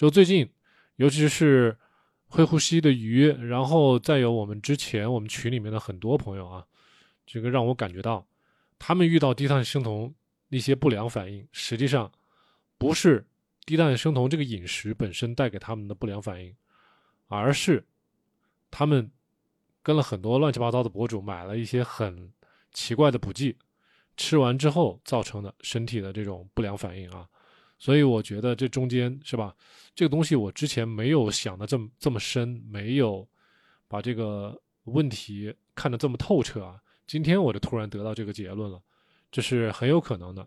就最近，尤其是会呼吸的鱼，然后再有我们之前我们群里面的很多朋友啊，这个让我感觉到，他们遇到低碳生酮那些不良反应，实际上不是低碳生酮这个饮食本身带给他们的不良反应，而是他们跟了很多乱七八糟的博主买了一些很奇怪的补剂。吃完之后造成的身体的这种不良反应啊，所以我觉得这中间是吧？这个东西我之前没有想的这么这么深，没有把这个问题看得这么透彻啊。今天我就突然得到这个结论了，这是很有可能的。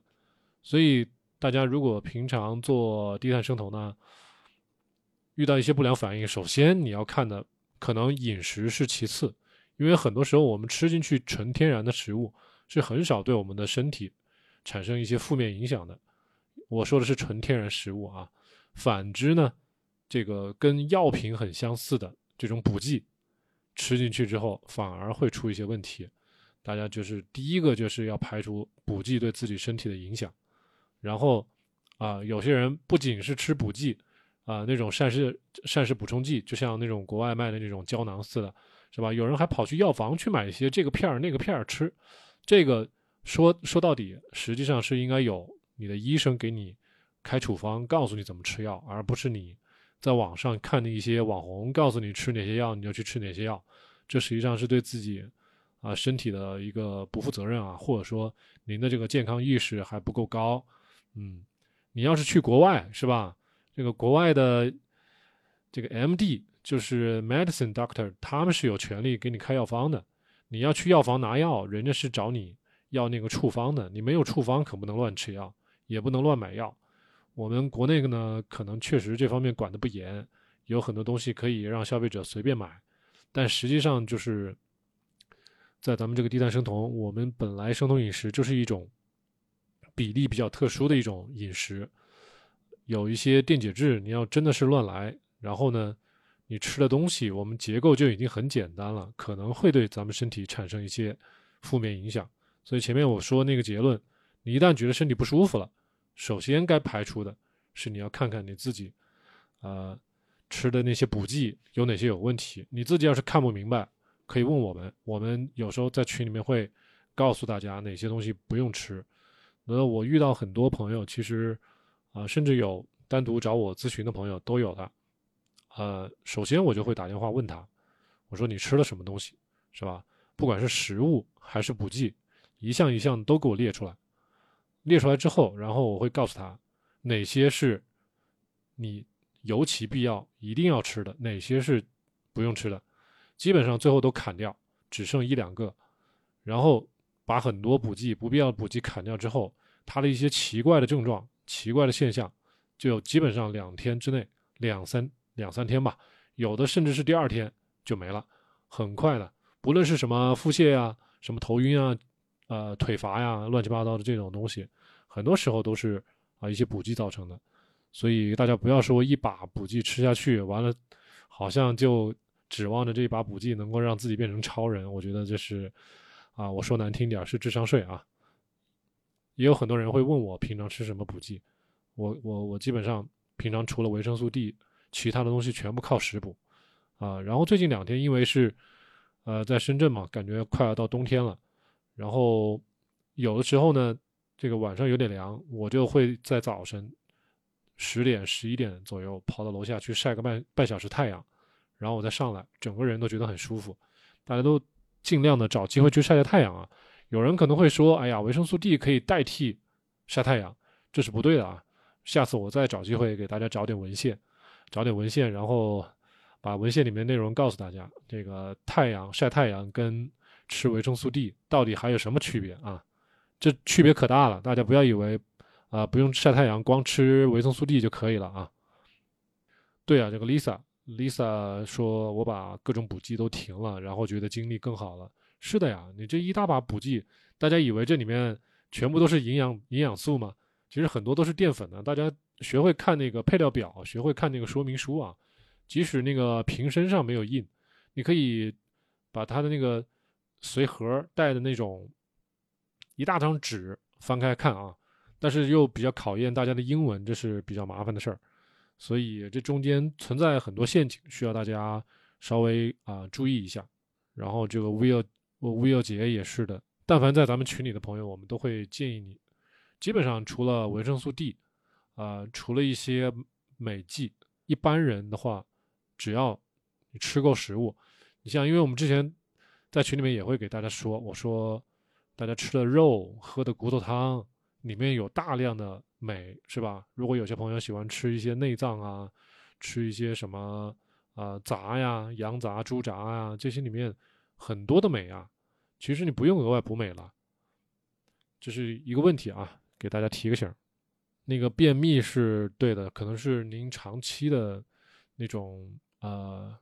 所以大家如果平常做低碳生酮呢，遇到一些不良反应，首先你要看的可能饮食是其次，因为很多时候我们吃进去纯天然的食物。是很少对我们的身体产生一些负面影响的。我说的是纯天然食物啊。反之呢，这个跟药品很相似的这种补剂，吃进去之后反而会出一些问题。大家就是第一个就是要排除补剂对自己身体的影响。然后啊，有些人不仅是吃补剂啊，那种膳食膳食补充剂，就像那种国外卖的那种胶囊似的，是吧？有人还跑去药房去买一些这个片儿那个片儿吃。这个说说到底，实际上是应该有你的医生给你开处方，告诉你怎么吃药，而不是你在网上看的一些网红告诉你吃哪些药，你就去吃哪些药。这实际上是对自己啊身体的一个不负责任啊，或者说您的这个健康意识还不够高。嗯，你要是去国外是吧？这个国外的这个 MD 就是 Medicine Doctor，他们是有权利给你开药方的。你要去药房拿药，人家是找你要那个处方的。你没有处方，可不能乱吃药，也不能乱买药。我们国内呢，可能确实这方面管得不严，有很多东西可以让消费者随便买。但实际上，就是在咱们这个低碳生酮，我们本来生酮饮食就是一种比例比较特殊的一种饮食，有一些电解质，你要真的是乱来，然后呢？你吃的东西，我们结构就已经很简单了，可能会对咱们身体产生一些负面影响。所以前面我说那个结论，你一旦觉得身体不舒服了，首先该排除的是你要看看你自己，呃，吃的那些补剂有哪些有问题。你自己要是看不明白，可以问我们，我们有时候在群里面会告诉大家哪些东西不用吃。那我遇到很多朋友，其实啊，甚至有单独找我咨询的朋友都有的。呃，首先我就会打电话问他，我说你吃了什么东西，是吧？不管是食物还是补剂，一项一项都给我列出来。列出来之后，然后我会告诉他哪些是你尤其必要一定要吃的，哪些是不用吃的。基本上最后都砍掉，只剩一两个。然后把很多补剂不必要的补剂砍掉之后，他的一些奇怪的症状、奇怪的现象，就基本上两天之内两三。两三天吧，有的甚至是第二天就没了，很快的。不论是什么腹泻呀、什么头晕啊、呃腿乏呀、乱七八糟的这种东西，很多时候都是啊一些补剂造成的。所以大家不要说一把补剂吃下去，完了好像就指望着这一把补剂能够让自己变成超人。我觉得这是啊，我说难听点是智商税啊。也有很多人会问我平常吃什么补剂，我我我基本上平常除了维生素 D。其他的东西全部靠食补，啊，然后最近两天因为是，呃，在深圳嘛，感觉快要到冬天了，然后有的时候呢，这个晚上有点凉，我就会在早晨十点、十一点左右跑到楼下去晒个半半小时太阳，然后我再上来，整个人都觉得很舒服。大家都尽量的找机会去晒晒太阳啊。有人可能会说，哎呀，维生素 D 可以代替晒太阳，这是不对的啊。下次我再找机会给大家找点文献。找点文献，然后把文献里面内容告诉大家。这个太阳晒太阳跟吃维生素 D 到底还有什么区别啊？这区别可大了，大家不要以为啊不用晒太阳，光吃维生素 D 就可以了啊。对啊，这个 Lisa，Lisa 说我把各种补剂都停了，然后觉得精力更好了。是的呀，你这一大把补剂，大家以为这里面全部都是营养营养素吗？其实很多都是淀粉的，大家。学会看那个配料表，学会看那个说明书啊。即使那个瓶身上没有印，你可以把它的那个随盒带的那种一大张纸翻开看啊。但是又比较考验大家的英文，这是比较麻烦的事儿。所以这中间存在很多陷阱，需要大家稍微啊注意一下。然后这个 Will Will 姐也是的，但凡在咱们群里的朋友，我们都会建议你，基本上除了维生素 D，啊，除了一些美剂，一般人的话，只要你吃够食物，你像因为我们之前在群里面也会给大家说，我说大家吃的肉、喝的骨头汤里面有大量的镁，是吧？如果有些朋友喜欢吃一些内脏啊，吃一些什么。啊，杂呀，羊杂、猪杂呀，这些里面很多的镁啊，其实你不用额外补镁了，这是一个问题啊，给大家提个醒。那个便秘是对的，可能是您长期的那种呃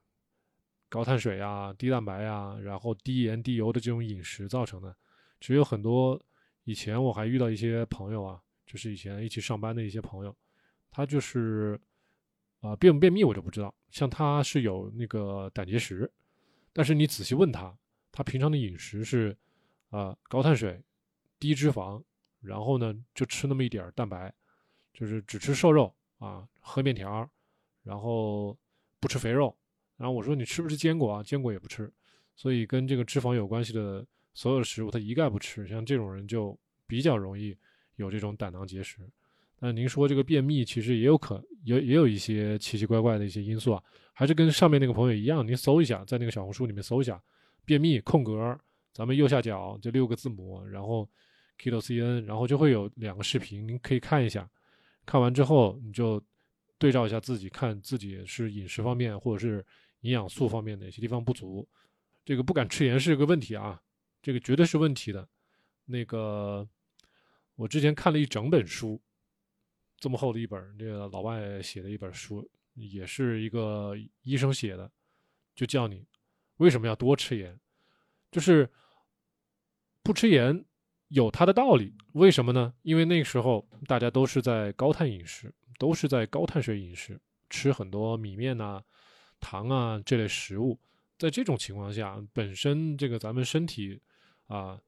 高碳水啊、低蛋白啊，然后低盐低油的这种饮食造成的。其实有很多以前我还遇到一些朋友啊，就是以前一起上班的一些朋友，他就是。啊，便不便秘我就不知道。像他是有那个胆结石，但是你仔细问他，他平常的饮食是啊高碳水、低脂肪，然后呢就吃那么一点儿蛋白，就是只吃瘦肉啊，喝面条，然后不吃肥肉。然后我说你吃不吃坚果啊？坚果也不吃。所以跟这个脂肪有关系的所有食物他一概不吃。像这种人就比较容易有这种胆囊结石。那您说这个便秘其实也有可也也有一些奇奇怪怪的一些因素啊，还是跟上面那个朋友一样，您搜一下，在那个小红书里面搜一下“便秘空格”，咱们右下角这六个字母，然后 keto cn，然后就会有两个视频，您可以看一下，看完之后你就对照一下自己，看自己是饮食方面或者是营养素方面哪些地方不足，这个不敢吃盐是个问题啊，这个绝对是问题的。那个我之前看了一整本书。这么厚的一本，这个老外写的一本书，也是一个医生写的，就叫你为什么要多吃盐，就是不吃盐有它的道理。为什么呢？因为那个时候大家都是在高碳饮食，都是在高碳水饮食，吃很多米面呐、糖啊这类食物。在这种情况下，本身这个咱们身体啊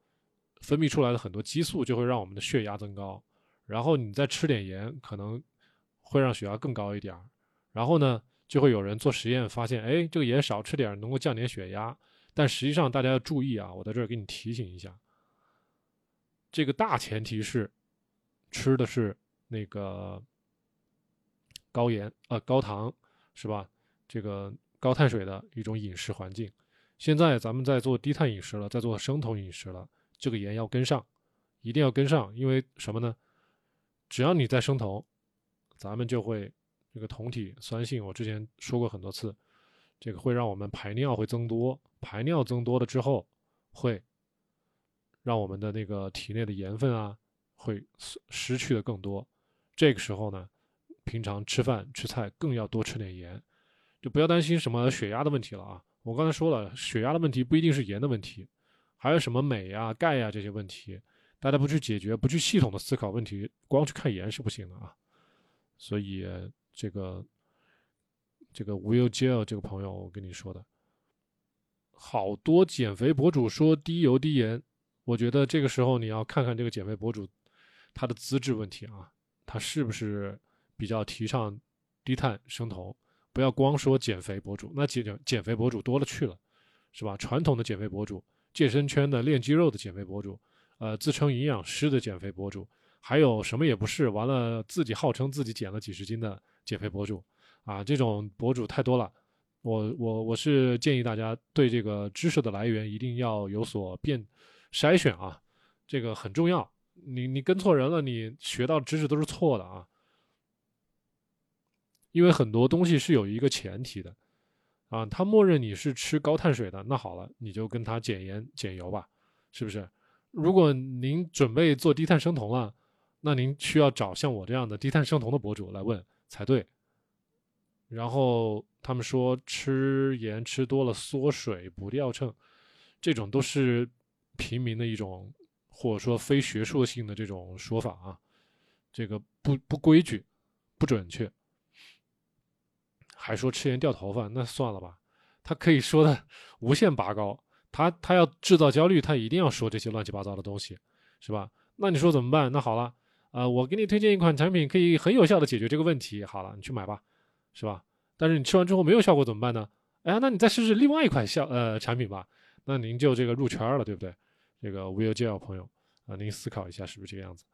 分泌出来的很多激素，就会让我们的血压增高。然后你再吃点盐，可能会让血压更高一点儿。然后呢，就会有人做实验发现，哎，这个盐少吃点能够降点血压。但实际上大家要注意啊，我在这儿给你提醒一下，这个大前提是吃的是那个高盐呃高糖是吧？这个高碳水的一种饮食环境。现在咱们在做低碳饮食了，在做生酮饮食了，这个盐要跟上，一定要跟上，因为什么呢？只要你在生酮，咱们就会这个酮体酸性。我之前说过很多次，这个会让我们排尿会增多，排尿增多了之后，会让我们的那个体内的盐分啊会失去的更多。这个时候呢，平常吃饭吃菜更要多吃点盐，就不要担心什么血压的问题了啊。我刚才说了，血压的问题不一定是盐的问题，还有什么镁呀、钙呀这些问题。大家不去解决，不去系统的思考问题，光去看盐是不行的啊。所以这个这个 Will Jill 这个朋友，我跟你说的，好多减肥博主说低油低盐，我觉得这个时候你要看看这个减肥博主他的资质问题啊，他是不是比较提倡低碳生酮？不要光说减肥博主，那减减肥博主多了去了，是吧？传统的减肥博主，健身圈的练肌肉的减肥博主。呃，自称营养师的减肥博主，还有什么也不是，完了自己号称自己减了几十斤的减肥博主，啊，这种博主太多了。我我我是建议大家对这个知识的来源一定要有所辨筛选啊，这个很重要。你你跟错人了，你学到知识都是错的啊。因为很多东西是有一个前提的，啊，他默认你是吃高碳水的，那好了，你就跟他减盐减油吧，是不是？如果您准备做低碳生酮了，那您需要找像我这样的低碳生酮的博主来问才对。然后他们说吃盐吃多了缩水不掉秤，这种都是平民的一种或者说非学术性的这种说法啊，这个不不规矩，不准确。还说吃盐掉头发，那算了吧，他可以说的 无限拔高。他他要制造焦虑，他一定要说这些乱七八糟的东西，是吧？那你说怎么办？那好了，呃，我给你推荐一款产品，可以很有效的解决这个问题。好了，你去买吧。是吧？但是你吃完之后没有效果怎么办呢？哎，那你再试试另外一款效呃产品吧，那您就这个入圈了，对不对？这个无忧 gel 朋友啊，您思考一下是不是这个样子？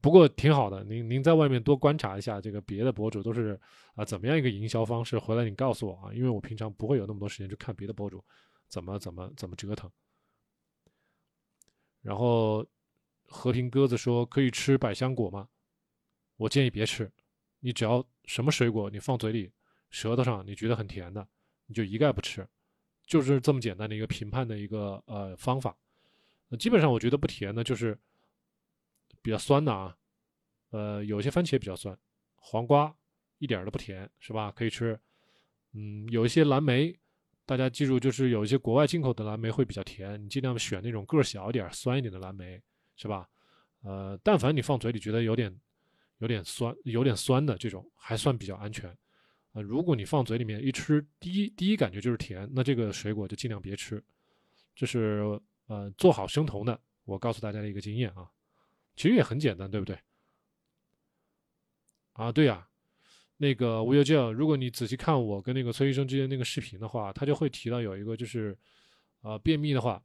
不过挺好的，您您在外面多观察一下这个别的博主都是啊怎么样一个营销方式，回来你告诉我啊，因为我平常不会有那么多时间去看别的博主怎么怎么怎么折腾。然后和平鸽子说可以吃百香果吗？我建议别吃，你只要什么水果你放嘴里舌头上你觉得很甜的，你就一概不吃，就是这么简单的一个评判的一个呃方法。基本上我觉得不甜的，就是比较酸的啊，呃，有些番茄比较酸，黄瓜一点都不甜，是吧？可以吃。嗯，有一些蓝莓，大家记住，就是有一些国外进口的蓝莓会比较甜，你尽量选那种个儿小一点、酸一点的蓝莓，是吧？呃，但凡你放嘴里觉得有点有点酸、有点酸的这种，还算比较安全。呃，如果你放嘴里面一吃，第一第一感觉就是甜，那这个水果就尽量别吃。这是。呃，做好生酮的，我告诉大家的一个经验啊，其实也很简单，对不对？啊，对呀，那个无忧教，如果你仔细看我跟那个崔医生之间那个视频的话，他就会提到有一个就是，呃，便秘的话，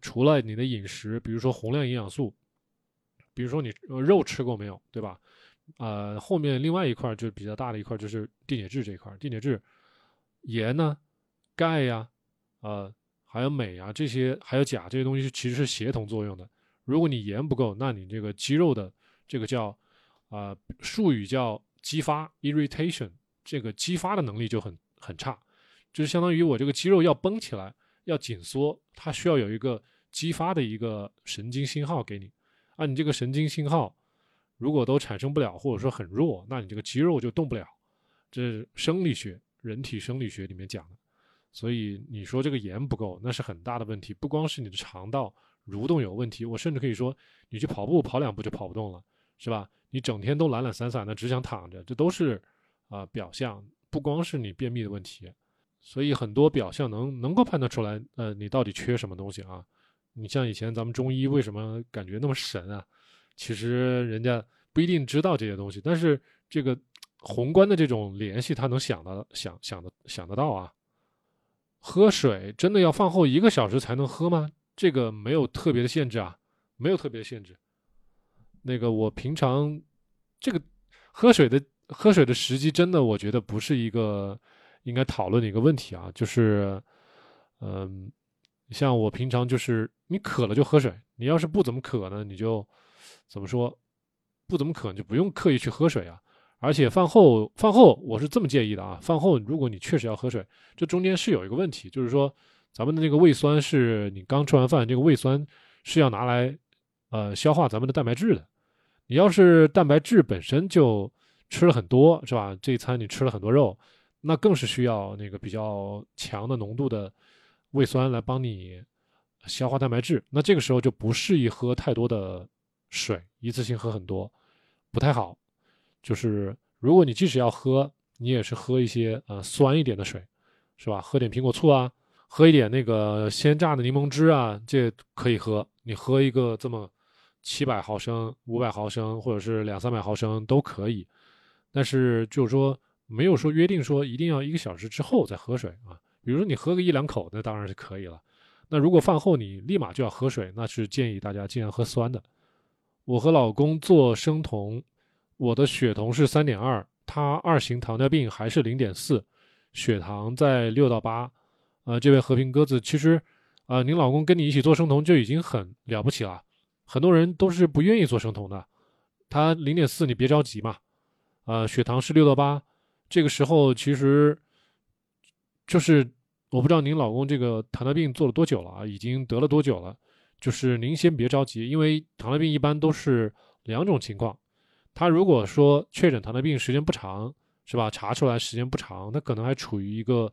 除了你的饮食，比如说宏量营养素，比如说你肉吃过没有，对吧？呃，后面另外一块就是比较大的一块就是电解质这一块，电解质，盐呢，钙呀，呃。还有镁啊，这些还有钾这些东西其实是协同作用的。如果你盐不够，那你这个肌肉的这个叫啊术语叫激发 irritation，这个激发的能力就很很差，就是相当于我这个肌肉要绷起来，要紧缩，它需要有一个激发的一个神经信号给你。啊，你这个神经信号如果都产生不了，或者说很弱，那你这个肌肉就动不了。这是生理学，人体生理学里面讲的。所以你说这个盐不够，那是很大的问题。不光是你的肠道蠕动有问题，我甚至可以说，你去跑步跑两步就跑不动了，是吧？你整天都懒懒散散的，只想躺着，这都是啊表象。不光是你便秘的问题，所以很多表象能能够判断出来，呃，你到底缺什么东西啊？你像以前咱们中医为什么感觉那么神啊？其实人家不一定知道这些东西，但是这个宏观的这种联系，他能想到想想的想得到啊。喝水真的要饭后一个小时才能喝吗？这个没有特别的限制啊，没有特别的限制。那个我平常这个喝水的喝水的时机，真的我觉得不是一个应该讨论的一个问题啊。就是，嗯，像我平常就是你渴了就喝水，你要是不怎么渴呢，你就怎么说不怎么渴，你就不用刻意去喝水啊。而且饭后，饭后我是这么建议的啊。饭后如果你确实要喝水，这中间是有一个问题，就是说咱们的那个胃酸是你刚吃完饭，这个胃酸是要拿来呃消化咱们的蛋白质的。你要是蛋白质本身就吃了很多，是吧？这一餐你吃了很多肉，那更是需要那个比较强的浓度的胃酸来帮你消化蛋白质。那这个时候就不适宜喝太多的水，一次性喝很多不太好。就是如果你即使要喝，你也是喝一些呃酸一点的水，是吧？喝点苹果醋啊，喝一点那个鲜榨的柠檬汁啊，这可以喝。你喝一个这么七百毫升、五百毫升，或者是两三百毫升都可以。但是就是说没有说约定说一定要一个小时之后再喝水啊。比如说你喝个一两口，那当然是可以了。那如果饭后你立马就要喝水，那是建议大家尽量喝酸的。我和老公做生酮。我的血酮是三点二，他二型糖尿病还是零点四，血糖在六到八。呃，这位和平鸽子，其实，呃，您老公跟你一起做生酮就已经很了不起了。很多人都是不愿意做生酮的。他零点四，你别着急嘛。呃，血糖是六到八，这个时候其实，就是我不知道您老公这个糖尿病做了多久了啊？已经得了多久了？就是您先别着急，因为糖尿病一般都是两种情况。他如果说确诊糖尿病时间不长，是吧？查出来时间不长，那可能还处于一个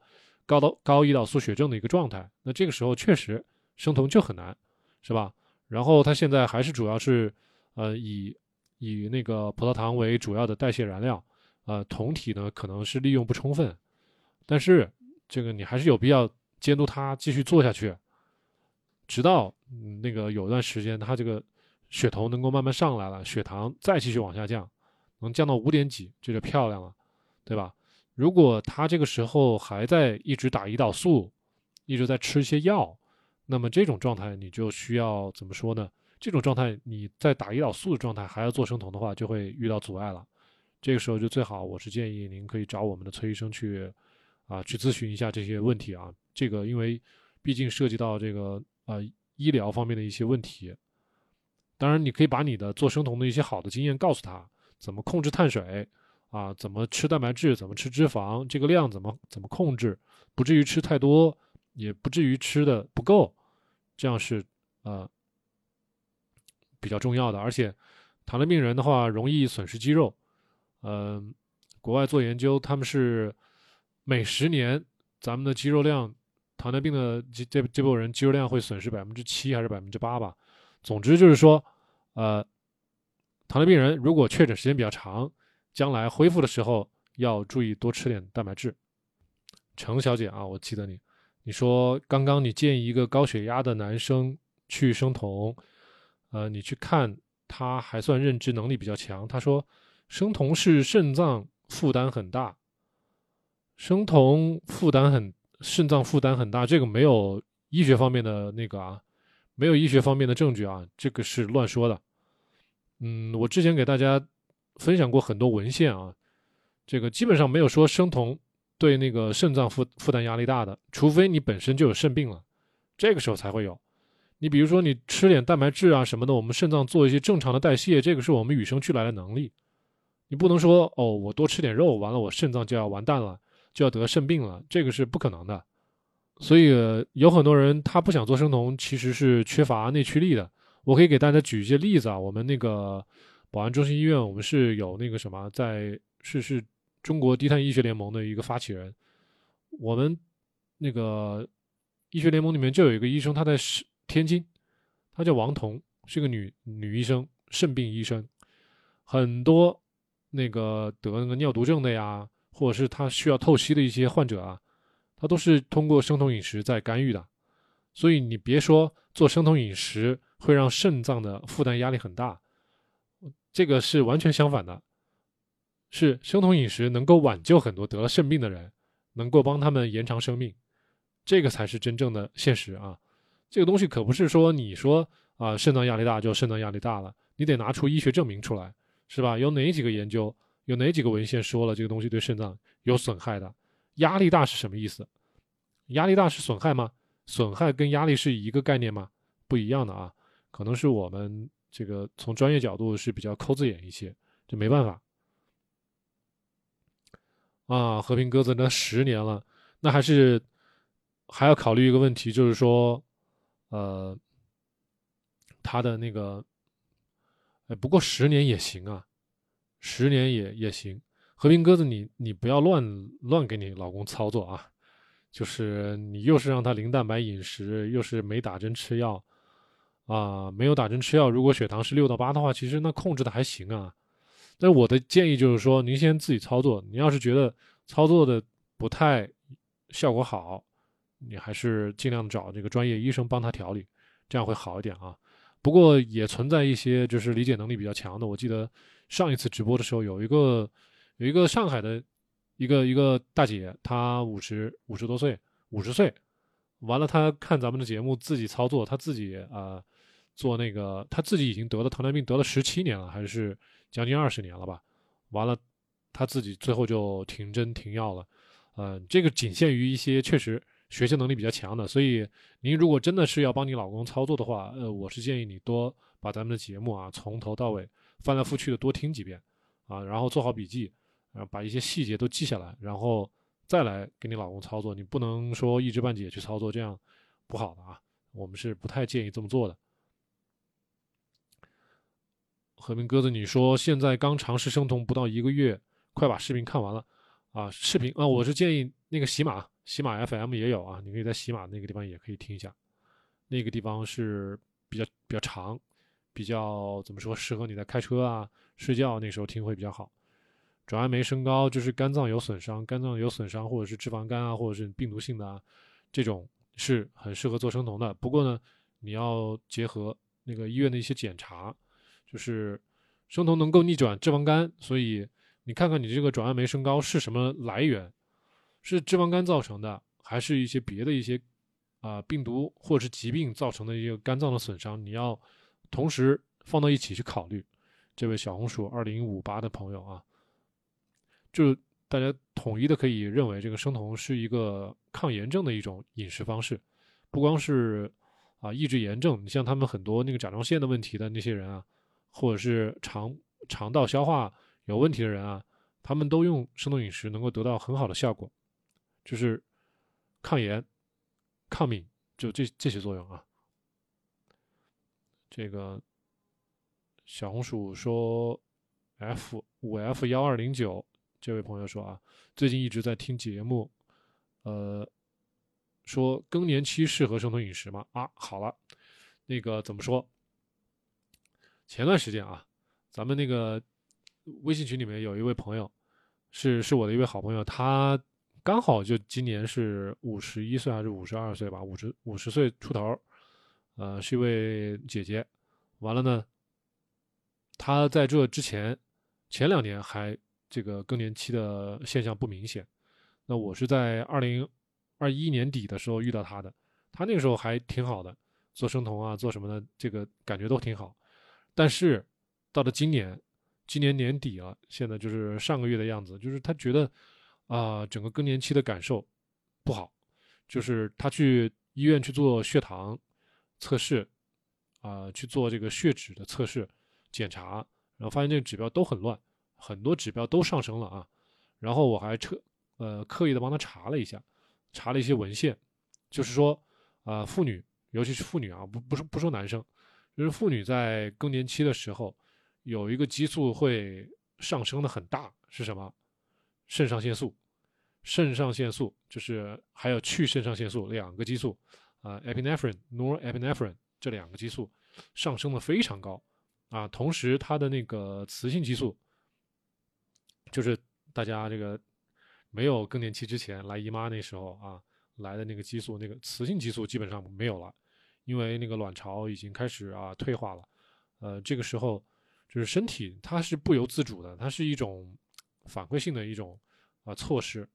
高到高胰岛素血症的一个状态。那这个时候确实生酮就很难，是吧？然后他现在还是主要是，呃，以以那个葡萄糖为主要的代谢燃料，呃，酮体呢可能是利用不充分。但是这个你还是有必要监督他继续做下去，直到那个有段时间他这个。血酮能够慢慢上来了，血糖再继续往下降，能降到五点几，这就漂亮了，对吧？如果他这个时候还在一直打胰岛素，一直在吃一些药，那么这种状态你就需要怎么说呢？这种状态你在打胰岛素的状态还要做生酮的话，就会遇到阻碍了。这个时候就最好，我是建议您可以找我们的崔医生去啊去咨询一下这些问题啊。这个因为毕竟涉及到这个呃医疗方面的一些问题。当然，你可以把你的做生酮的一些好的经验告诉他，怎么控制碳水。啊，怎么吃蛋白质？怎么吃脂肪？这个量怎么怎么控制？不至于吃太多，也不至于吃的不够，这样是呃比较重要的。而且，糖尿病人的话容易损失肌肉。嗯，国外做研究，他们是每十年咱们的肌肉量，糖尿病的这这这波人肌肉量会损失百分之七还是百分之八吧？总之就是说，呃，糖尿病人如果确诊时间比较长。将来恢复的时候要注意多吃点蛋白质。程小姐啊，我记得你，你说刚刚你建议一个高血压的男生去生酮，呃，你去看他还算认知能力比较强。他说生酮是肾脏负担很大，生酮负担很肾脏负担很大，这个没有医学方面的那个啊，没有医学方面的证据啊，这个是乱说的。嗯，我之前给大家。分享过很多文献啊，这个基本上没有说生酮对那个肾脏负负担压力大的，除非你本身就有肾病了，这个时候才会有。你比如说你吃点蛋白质啊什么的，我们肾脏做一些正常的代谢，这个是我们与生俱来的能力。你不能说哦，我多吃点肉，完了我肾脏就要完蛋了，就要得肾病了，这个是不可能的。所以有很多人他不想做生酮，其实是缺乏内驱力的。我可以给大家举一些例子啊，我们那个。宝安中心医院，我们是有那个什么，在是是中国低碳医学联盟的一个发起人。我们那个医学联盟里面就有一个医生，他在天津，他叫王彤，是个女女医生，肾病医生。很多那个得那个尿毒症的呀，或者是他需要透析的一些患者啊，他都是通过生酮饮食在干预的。所以你别说做生酮饮食会让肾脏的负担压力很大。这个是完全相反的，是生酮饮食能够挽救很多得了肾病的人，能够帮他们延长生命，这个才是真正的现实啊！这个东西可不是说你说啊肾脏压力大就肾脏压力大了，你得拿出医学证明出来，是吧？有哪几个研究，有哪几个文献说了这个东西对肾脏有损害的？压力大是什么意思？压力大是损害吗？损害跟压力是一个概念吗？不一样的啊，可能是我们。这个从专业角度是比较抠字眼一些，这没办法啊。和平鸽子那十年了，那还是还要考虑一个问题，就是说，呃，他的那个，哎，不过十年也行啊，十年也也行。和平鸽子，你你不要乱乱给你老公操作啊，就是你又是让他零蛋白饮食，又是没打针吃药。啊，没有打针吃药，如果血糖是六到八的话，其实那控制的还行啊。但我的建议就是说，您先自己操作。你要是觉得操作的不太效果好，你还是尽量找这个专业医生帮他调理，这样会好一点啊。不过也存在一些就是理解能力比较强的。我记得上一次直播的时候，有一个有一个上海的一个一个大姐，她五十五十多岁，五十岁，完了她看咱们的节目自己操作，她自己啊。做那个，他自己已经得了糖尿病，得了十七年了，还是将近二十年了吧？完了，他自己最后就停针停药了。嗯，这个仅限于一些确实学习能力比较强的。所以，您如果真的是要帮你老公操作的话，呃，我是建议你多把咱们的节目啊从头到尾翻来覆去的多听几遍啊，然后做好笔记，然后把一些细节都记下来，然后再来给你老公操作。你不能说一知半解去操作，这样不好的啊。我们是不太建议这么做的。和平鸽子，你说现在刚尝试生酮不到一个月，快把视频看完了啊！视频啊，我是建议那个喜马，喜马 FM 也有啊，你可以在喜马那个地方也可以听一下，那个地方是比较比较长，比较怎么说，适合你在开车啊、睡觉那时候听会比较好。转氨酶升高就是肝脏有损伤，肝脏有损伤或者是脂肪肝啊，或者是病毒性的啊，这种是很适合做生酮的。不过呢，你要结合那个医院的一些检查。就是生酮能够逆转脂肪肝，所以你看看你这个转氨酶升高是什么来源，是脂肪肝造成的，还是一些别的一些啊病毒或者是疾病造成的一个肝脏的损伤？你要同时放到一起去考虑。这位小红薯二零五八的朋友啊，就大家统一的可以认为，这个生酮是一个抗炎症的一种饮食方式，不光是啊抑制炎症，你像他们很多那个甲状腺的问题的那些人啊，或者是肠肠道消化有问题的人啊，他们都用生酮饮食能够得到很好的效果，就是抗炎、抗敏，就这这些作用啊，这个。小红薯说：“F 五 F 幺二零九，这位朋友说啊，最近一直在听节目，呃，说更年期适合生酮饮食吗？啊，好了，那个怎么说？前段时间啊，咱们那个微信群里面有一位朋友，是是我的一位好朋友，他刚好就今年是五十一岁还是五十二岁吧，五十五十岁出头，呃，是一位姐姐，完了呢。”他在这之前，前两年还这个更年期的现象不明显。那我是在二零二一年底的时候遇到他的，他那个时候还挺好的，做生酮啊，做什么的，这个感觉都挺好。但是到了今年，今年年底了，现在就是上个月的样子，就是他觉得啊，整个更年期的感受不好，就是他去医院去做血糖测试，啊，去做这个血脂的测试。检查，然后发现这个指标都很乱，很多指标都上升了啊。然后我还特呃刻意的帮他查了一下，查了一些文献，就是说啊，妇女尤其是妇女啊，不不是不说男生，就是妇女在更年期的时候，有一个激素会上升的很大，是什么？肾上腺素，肾上腺素就是还有去肾上腺素两个激素啊，epinephrine、norepinephrine 这两个激素上升的非常高。啊，同时它的那个雌性激素，就是大家这个没有更年期之前来姨妈那时候啊来的那个激素，那个雌性激素基本上没有了，因为那个卵巢已经开始啊退化了。呃，这个时候就是身体它是不由自主的，它是一种反馈性的一种啊措施，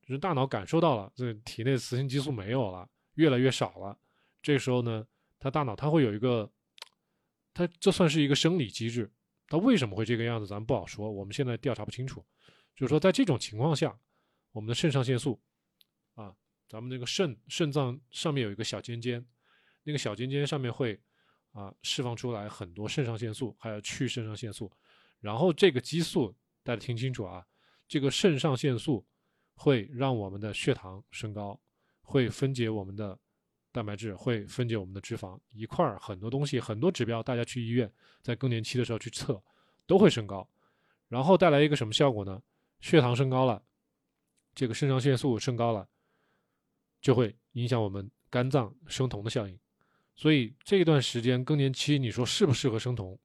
就是大脑感受到了这体内雌性激素没有了，越来越少了。这时候呢，它大脑它会有一个。它这算是一个生理机制，它为什么会这个样子，咱们不好说。我们现在调查不清楚，就是说在这种情况下，我们的肾上腺素，啊，咱们那个肾肾脏上面有一个小尖尖，那个小尖尖上面会啊释放出来很多肾上腺素，还有去肾上腺素，然后这个激素大家听清楚啊，这个肾上腺素会让我们的血糖升高，会分解我们的。蛋白质会分解我们的脂肪，一块儿很多东西，很多指标，大家去医院在更年期的时候去测，都会升高，然后带来一个什么效果呢？血糖升高了，这个肾上腺素升高了，就会影响我们肝脏生酮的效应。所以这段时间更年期，你说适不适合生酮？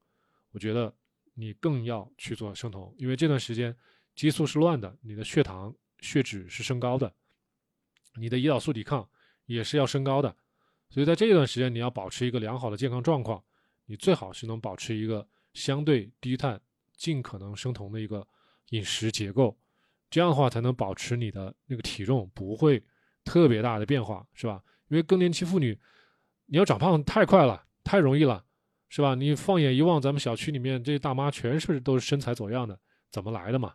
我觉得你更要去做生酮，因为这段时间激素是乱的，你的血糖、血脂是升高的，你的胰岛素抵抗。也是要升高的，所以在这一段时间，你要保持一个良好的健康状况，你最好是能保持一个相对低碳、尽可能生酮的一个饮食结构，这样的话才能保持你的那个体重不会特别大的变化，是吧？因为更年期妇女，你要长胖太快了，太容易了，是吧？你放眼一望，咱们小区里面这些大妈全是都是身材走样的，怎么来的嘛？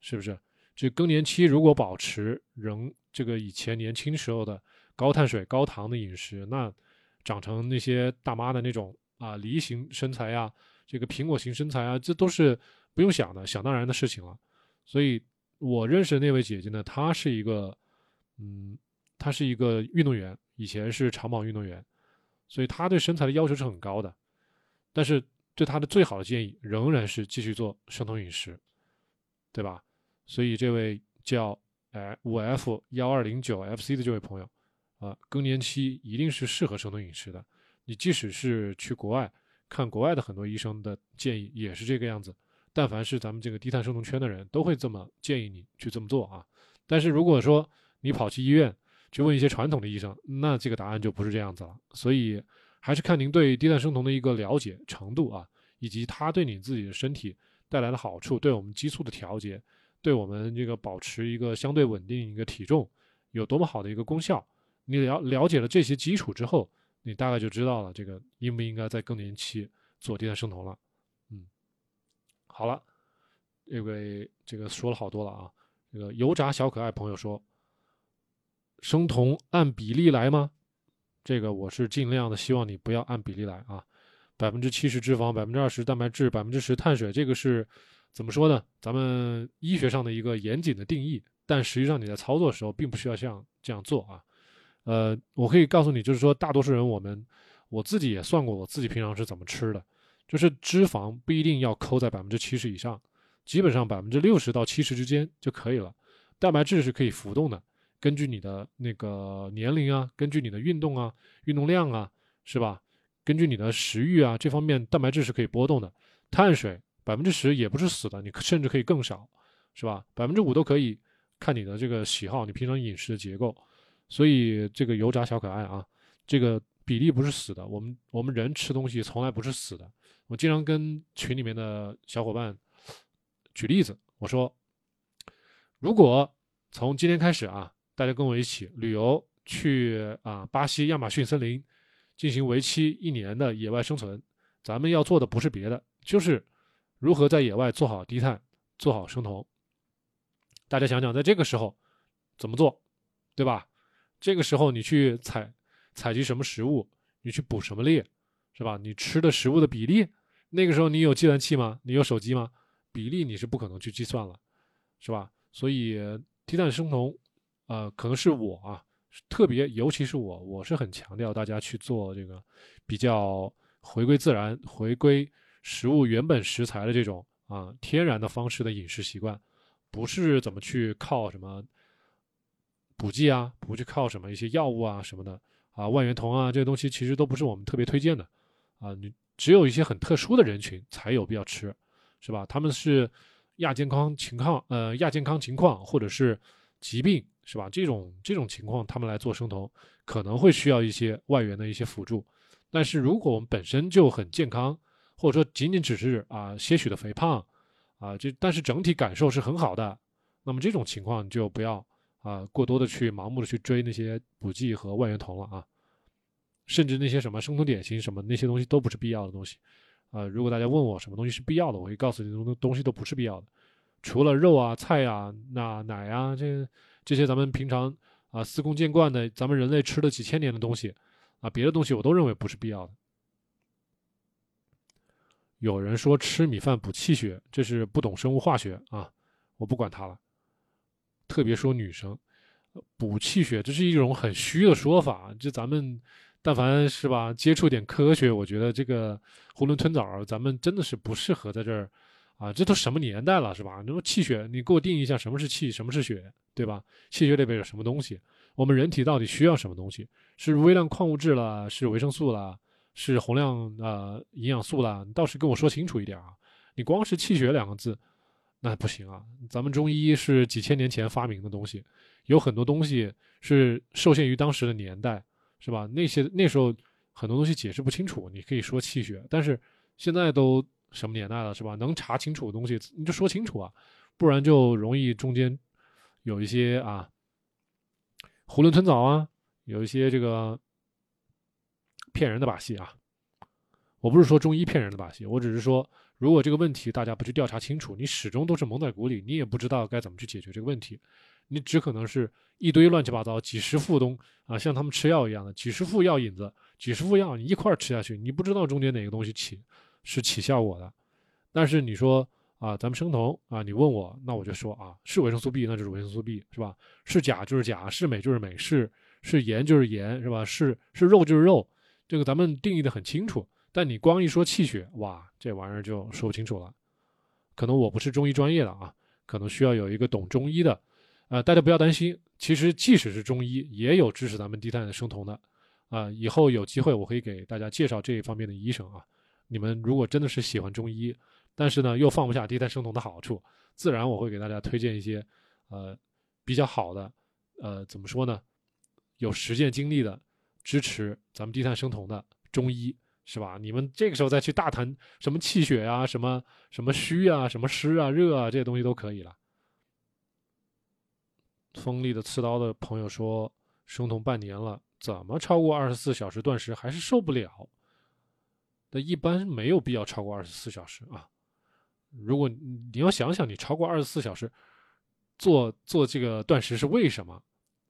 是不是？这更年期如果保持仍这个以前年轻时候的。高碳水、高糖的饮食，那长成那些大妈的那种啊梨形身材呀，这个苹果型身材啊，这都是不用想的，想当然的事情了。所以我认识的那位姐姐呢，她是一个，嗯，她是一个运动员，以前是长跑运动员，所以他对身材的要求是很高的。但是对他的最好的建议仍然是继续做生酮饮食，对吧？所以这位叫哎五 F 幺二零九 FC 的这位朋友。啊，更年期一定是适合生酮饮食的。你即使是去国外看国外的很多医生的建议也是这个样子。但凡是咱们这个低碳生酮圈的人都会这么建议你去这么做啊。但是如果说你跑去医院去问一些传统的医生，那这个答案就不是这样子了。所以还是看您对低碳生酮的一个了解程度啊，以及它对你自己的身体带来的好处，对我们激素的调节，对我们这个保持一个相对稳定一个体重有多么好的一个功效。你了了解了这些基础之后，你大概就知道了这个应不应该在更年期做低碳生酮了。嗯，好了，这位这个说了好多了啊。这个油炸小可爱朋友说，生酮按比例来吗？这个我是尽量的希望你不要按比例来啊。百分之七十脂肪，百分之二十蛋白质，百分之十碳水，这个是怎么说呢？咱们医学上的一个严谨的定义，但实际上你在操作的时候并不需要像这样做啊。呃，我可以告诉你，就是说，大多数人，我们我自己也算过，我自己平常是怎么吃的，就是脂肪不一定要抠在百分之七十以上，基本上百分之六十到七十之间就可以了。蛋白质是可以浮动的，根据你的那个年龄啊，根据你的运动啊、运动量啊，是吧？根据你的食欲啊，这方面蛋白质是可以波动的。碳水百分之十也不是死的，你甚至可以更少，是吧？百分之五都可以，看你的这个喜好，你平常饮食的结构。所以这个油炸小可爱啊，这个比例不是死的。我们我们人吃东西从来不是死的。我经常跟群里面的小伙伴举例子，我说，如果从今天开始啊，大家跟我一起旅游去啊巴西亚马逊森林进行为期一年的野外生存，咱们要做的不是别的，就是如何在野外做好低碳、做好生酮。大家想想，在这个时候怎么做，对吧？这个时候你去采采集什么食物，你去捕什么猎，是吧？你吃的食物的比例，那个时候你有计算器吗？你有手机吗？比例你是不可能去计算了，是吧？所以低碳生酮，呃，可能是我啊，特别尤其是我，我是很强调大家去做这个比较回归自然、回归食物原本食材的这种啊天然的方式的饮食习惯，不是怎么去靠什么。补剂啊，不去靠什么一些药物啊什么的啊，万源酮啊这些东西其实都不是我们特别推荐的啊。你只有一些很特殊的人群才有必要吃，是吧？他们是亚健康情况，呃，亚健康情况或者是疾病，是吧？这种这种情况，他们来做生酮可能会需要一些外援的一些辅助。但是如果我们本身就很健康，或者说仅仅只是啊些许的肥胖啊，这但是整体感受是很好的，那么这种情况就不要。啊，过多的去盲目的去追那些补剂和外源酮了啊，甚至那些什么生酮点心什么那些东西都不是必要的东西啊。如果大家问我什么东西是必要的，我会告诉你，东东西都不是必要的。除了肉啊、菜啊、那奶啊，这这些咱们平常啊司空见惯的，咱们人类吃了几千年的东西啊，别的东西我都认为不是必要的。有人说吃米饭补气血，这是不懂生物化学啊，我不管他了。特别说女生补气血，这是一种很虚的说法。就咱们但凡是吧，接触点科学，我觉得这个囫囵吞枣，咱们真的是不适合在这儿啊。这都什么年代了，是吧？那么气血，你给我定义一下什么是气，什么是血，对吧？气血里边有什么东西？我们人体到底需要什么东西？是微量矿物质了，是维生素了，是宏量呃营养素了？你倒是跟我说清楚一点啊！你光是气血两个字。那不行啊！咱们中医是几千年前发明的东西，有很多东西是受限于当时的年代，是吧？那些那时候很多东西解释不清楚，你可以说气血，但是现在都什么年代了，是吧？能查清楚的东西你就说清楚啊，不然就容易中间有一些啊囫囵吞枣啊，有一些这个骗人的把戏啊。我不是说中医骗人的把戏，我只是说。如果这个问题大家不去调查清楚，你始终都是蒙在鼓里，你也不知道该怎么去解决这个问题，你只可能是一堆乱七八糟几十副东啊，像他们吃药一样的几十副药引子，几十副药你一块吃下去，你不知道中间哪个东西起是起效果的。但是你说啊，咱们生酮啊，你问我，那我就说啊，是维生素 B，那就是维生素 B，是吧？是钾就是钾，是镁就是镁，是是盐就是盐，是吧？是是肉就是肉，这个咱们定义的很清楚。但你光一说气血，哇，这玩意儿就说不清楚了。可能我不是中医专业的啊，可能需要有一个懂中医的。呃，大家不要担心，其实即使是中医，也有支持咱们低碳生酮的。啊，以后有机会我可以给大家介绍这一方面的医生啊。你们如果真的是喜欢中医，但是呢又放不下低碳生酮的好处，自然我会给大家推荐一些呃比较好的，呃怎么说呢，有实践经历的支持咱们低碳生酮的中医。是吧？你们这个时候再去大谈什么气血啊、什么什么虚啊、什么湿啊、热啊这些东西都可以了。锋利的刺刀的朋友说，生酮半年了，怎么超过二十四小时断食还是受不了？那一般没有必要超过二十四小时啊。如果你要想想，你超过二十四小时做做这个断食是为什么？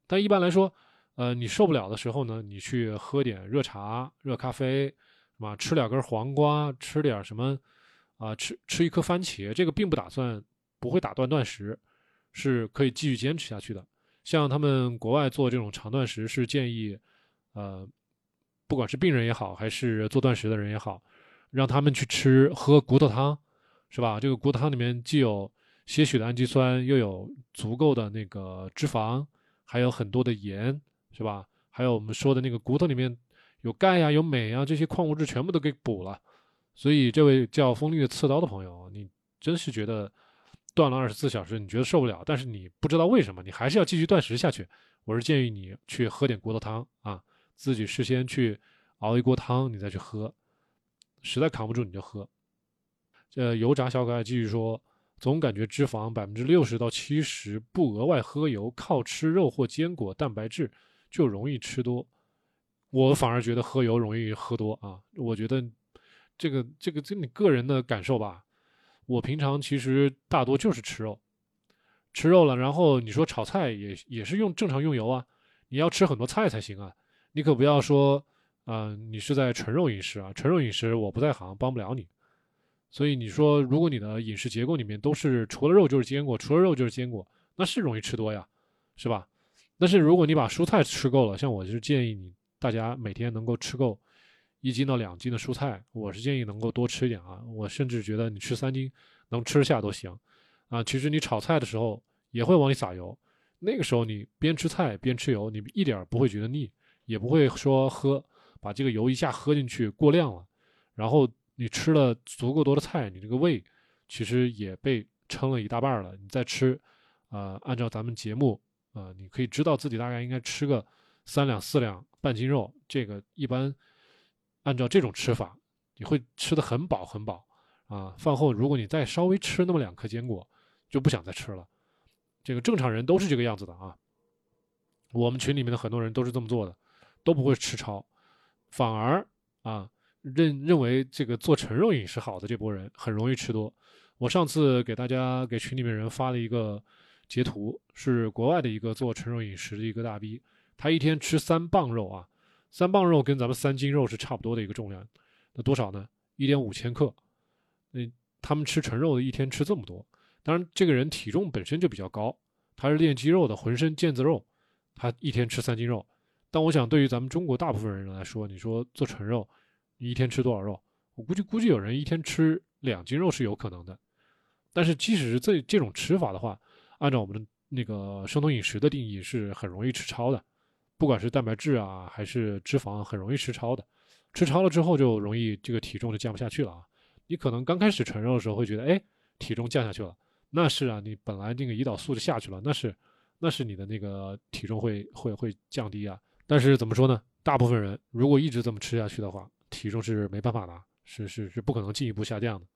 但一般来说，呃，你受不了的时候呢，你去喝点热茶、热咖啡，是吧，吃两根黄瓜，吃点什么啊，吃吃一颗番茄，这个并不打算不会打断断食，是可以继续坚持下去的。像他们国外做这种长断食，是建议，呃，不管是病人也好，还是做断食的人也好，让他们去吃喝骨头汤。是吧？这个骨头汤里面既有些许的氨基酸，又有足够的那个脂肪，还有很多的盐，是吧？还有我们说的那个骨头里面有钙呀、有镁啊，这些矿物质全部都给补了。所以这位叫锋利的刺刀的朋友，你真是觉得断了二十四小时，你觉得受不了，但是你不知道为什么，你还是要继续断食下去。我是建议你去喝点骨头汤啊，自己事先去熬一锅汤，你再去喝，实在扛不住你就喝。这，油炸小可爱继续说，总感觉脂肪百分之六十到七十不额外喝油，靠吃肉或坚果蛋白质就容易吃多。我反而觉得喝油容易喝多啊。我觉得这个这个这你个人的感受吧。我平常其实大多就是吃肉，吃肉了，然后你说炒菜也也是用正常用油啊。你要吃很多菜才行啊。你可不要说，嗯，你是在纯肉饮食啊，纯肉饮食我不在行，帮不了你。所以你说，如果你的饮食结构里面都是除了肉就是坚果，除了肉就是坚果，那是容易吃多呀，是吧？但是如果你把蔬菜吃够了，像我就是建议你大家每天能够吃够一斤到两斤的蔬菜，我是建议能够多吃一点啊。我甚至觉得你吃三斤能吃下都行啊。其实你炒菜的时候也会往里撒油，那个时候你边吃菜边吃油，你一点不会觉得腻，也不会说喝把这个油一下喝进去过量了，然后。你吃了足够多的菜，你这个胃其实也被撑了一大半了。你再吃，呃，按照咱们节目，呃，你可以知道自己大概应该吃个三两四两半斤肉。这个一般按照这种吃法，你会吃的很饱很饱啊。饭后如果你再稍微吃那么两颗坚果，就不想再吃了。这个正常人都是这个样子的啊。我们群里面的很多人都是这么做的，都不会吃超，反而啊。认认为这个做纯肉饮食好的这波人很容易吃多。我上次给大家给群里面人发了一个截图，是国外的一个做纯肉饮食的一个大 B，他一天吃三磅肉啊，三磅肉跟咱们三斤肉是差不多的一个重量，那多少呢？一点五千克。那他们吃纯肉的一天吃这么多，当然这个人体重本身就比较高，他是练肌肉的，浑身腱子肉，他一天吃三斤肉。但我想对于咱们中国大部分人来说，你说做纯肉。你一天吃多少肉？我估计估计有人一天吃两斤肉是有可能的。但是即使是这这种吃法的话，按照我们的那个生酮饮食的定义，是很容易吃超的。不管是蛋白质啊，还是脂肪，很容易吃超的。吃超了之后，就容易这个体重就降不下去了啊。你可能刚开始纯肉的时候会觉得，哎，体重降下去了，那是啊，你本来那个胰岛素就下去了，那是那是你的那个体重会会会降低啊。但是怎么说呢？大部分人如果一直这么吃下去的话，体重是没办法的，是是是不可能进一步下降的。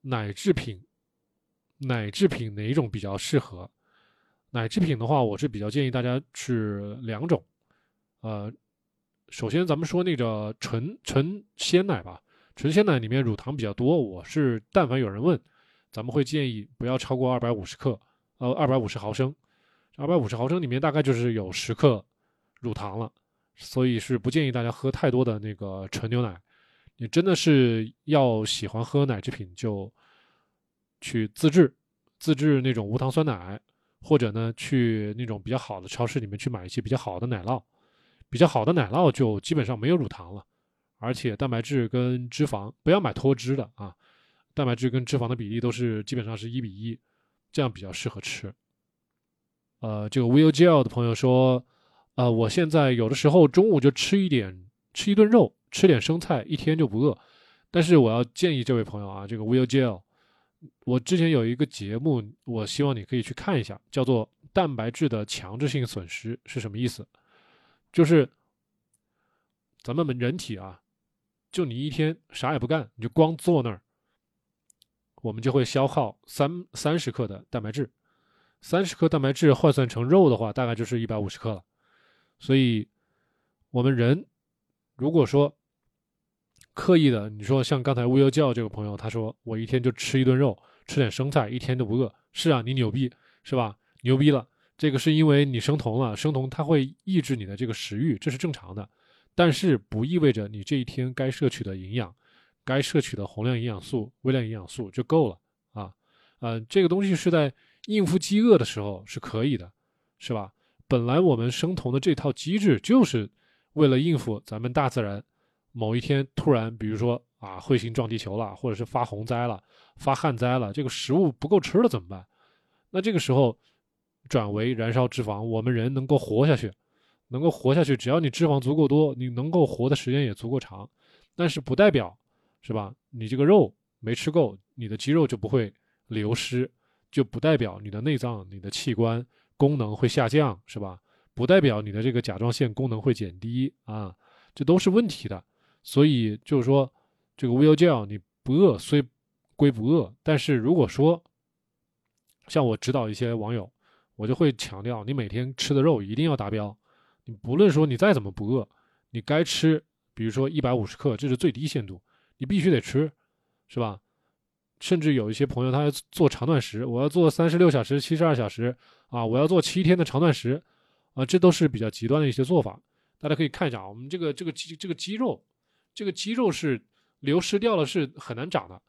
奶制品，奶制品哪一种比较适合？奶制品的话，我是比较建议大家是两种。呃，首先咱们说那个纯纯鲜奶吧，纯鲜奶里面乳糖比较多，我是但凡有人问，咱们会建议不要超过二百五十克，呃，二百五十毫升，二百五十毫升里面大概就是有十克乳糖了。所以是不建议大家喝太多的那个纯牛奶。你真的是要喜欢喝奶制品，就去自制，自制那种无糖酸奶，或者呢去那种比较好的超市里面去买一些比较好的奶酪。比较好的奶酪就基本上没有乳糖了，而且蛋白质跟脂肪不要买脱脂的啊，蛋白质跟脂肪的比例都是基本上是一比一，这样比较适合吃。呃，这个 Will Gel 的朋友说。啊，我现在有的时候中午就吃一点，吃一顿肉，吃点生菜，一天就不饿。但是我要建议这位朋友啊，这个 Will Gel，我之前有一个节目，我希望你可以去看一下，叫做“蛋白质的强制性损失”是什么意思？就是咱们人体啊，就你一天啥也不干，你就光坐那儿，我们就会消耗三三十克的蛋白质，三十克蛋白质换算成肉的话，大概就是一百五十克了。所以，我们人如果说刻意的，你说像刚才乌优教这个朋友，他说我一天就吃一顿肉，吃点生菜，一天都不饿。是啊，你牛逼是吧？牛逼了，这个是因为你生酮了，生酮它会抑制你的这个食欲，这是正常的。但是不意味着你这一天该摄取的营养，该摄取的宏量营养素、微量营养素就够了啊。呃，这个东西是在应付饥饿的时候是可以的，是吧？本来我们生酮的这套机制就是为了应付咱们大自然。某一天突然，比如说啊，彗星撞地球了，或者是发洪灾了、发旱灾了，这个食物不够吃了怎么办？那这个时候转为燃烧脂肪，我们人能够活下去，能够活下去，只要你脂肪足够多，你能够活的时间也足够长。但是不代表是吧？你这个肉没吃够，你的肌肉就不会流失，就不代表你的内脏、你的器官功能会下降，是吧？不代表你的这个甲状腺功能会减低啊，这都是问题的。所以就是说，这个 Will Gel 你不饿虽归不饿，但是如果说像我指导一些网友，我就会强调，你每天吃的肉一定要达标。你不论说你再怎么不饿，你该吃，比如说一百五十克，这是最低限度，你必须得吃，是吧？甚至有一些朋友他要做长断食，我要做三十六小时、七十二小时啊，我要做七天的长断食啊，这都是比较极端的一些做法。大家可以看一下啊，我们这个这个肌这个肌肉。这个肌肉是流失掉了，是很难长的。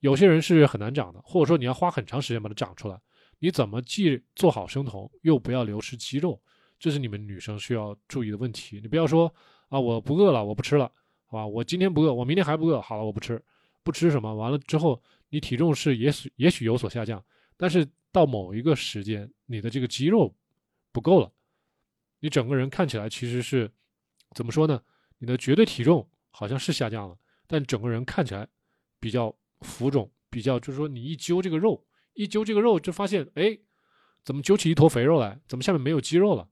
有些人是很难长的，或者说你要花很长时间把它长出来。你怎么既做好生酮，又不要流失肌肉？这是你们女生需要注意的问题。你不要说啊，我不饿了，我不吃了，好吧？我今天不饿，我明天还不饿，好了，我不吃，不吃什么？完了之后，你体重是也许也许有所下降，但是到某一个时间，你的这个肌肉不够了，你整个人看起来其实是怎么说呢？你的绝对体重。好像是下降了，但整个人看起来比较浮肿，比较就是说你一揪这个肉，一揪这个肉就发现，哎，怎么揪起一坨肥肉来？怎么下面没有肌肉了？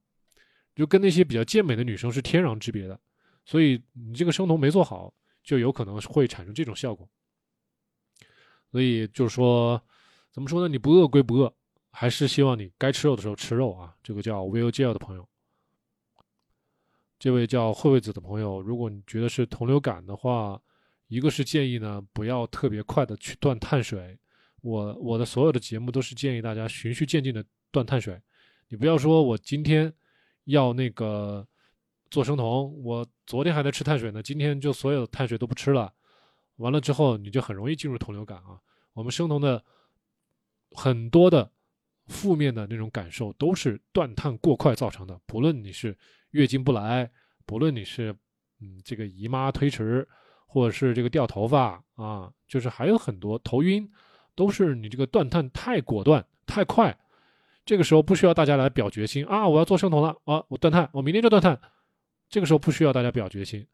就跟那些比较健美的女生是天壤之别的。所以你这个生酮没做好，就有可能会产生这种效果。所以就是说，怎么说呢？你不饿归不饿，还是希望你该吃肉的时候吃肉啊。这个叫 Will Gel 的朋友。这位叫惠惠子的朋友，如果你觉得是酮流感的话，一个是建议呢，不要特别快的去断碳水。我我的所有的节目都是建议大家循序渐进的断碳水。你不要说我今天要那个做生酮，我昨天还在吃碳水呢，今天就所有的碳水都不吃了，完了之后你就很容易进入酮流感啊。我们生酮的很多的负面的那种感受都是断碳过快造成的，不论你是。月经不来，不论你是嗯这个姨妈推迟，或者是这个掉头发啊，就是还有很多头晕，都是你这个断碳太果断太快。这个时候不需要大家来表决心啊，我要做生酮了啊，我断碳，我明天就断碳。这个时候不需要大家表决心，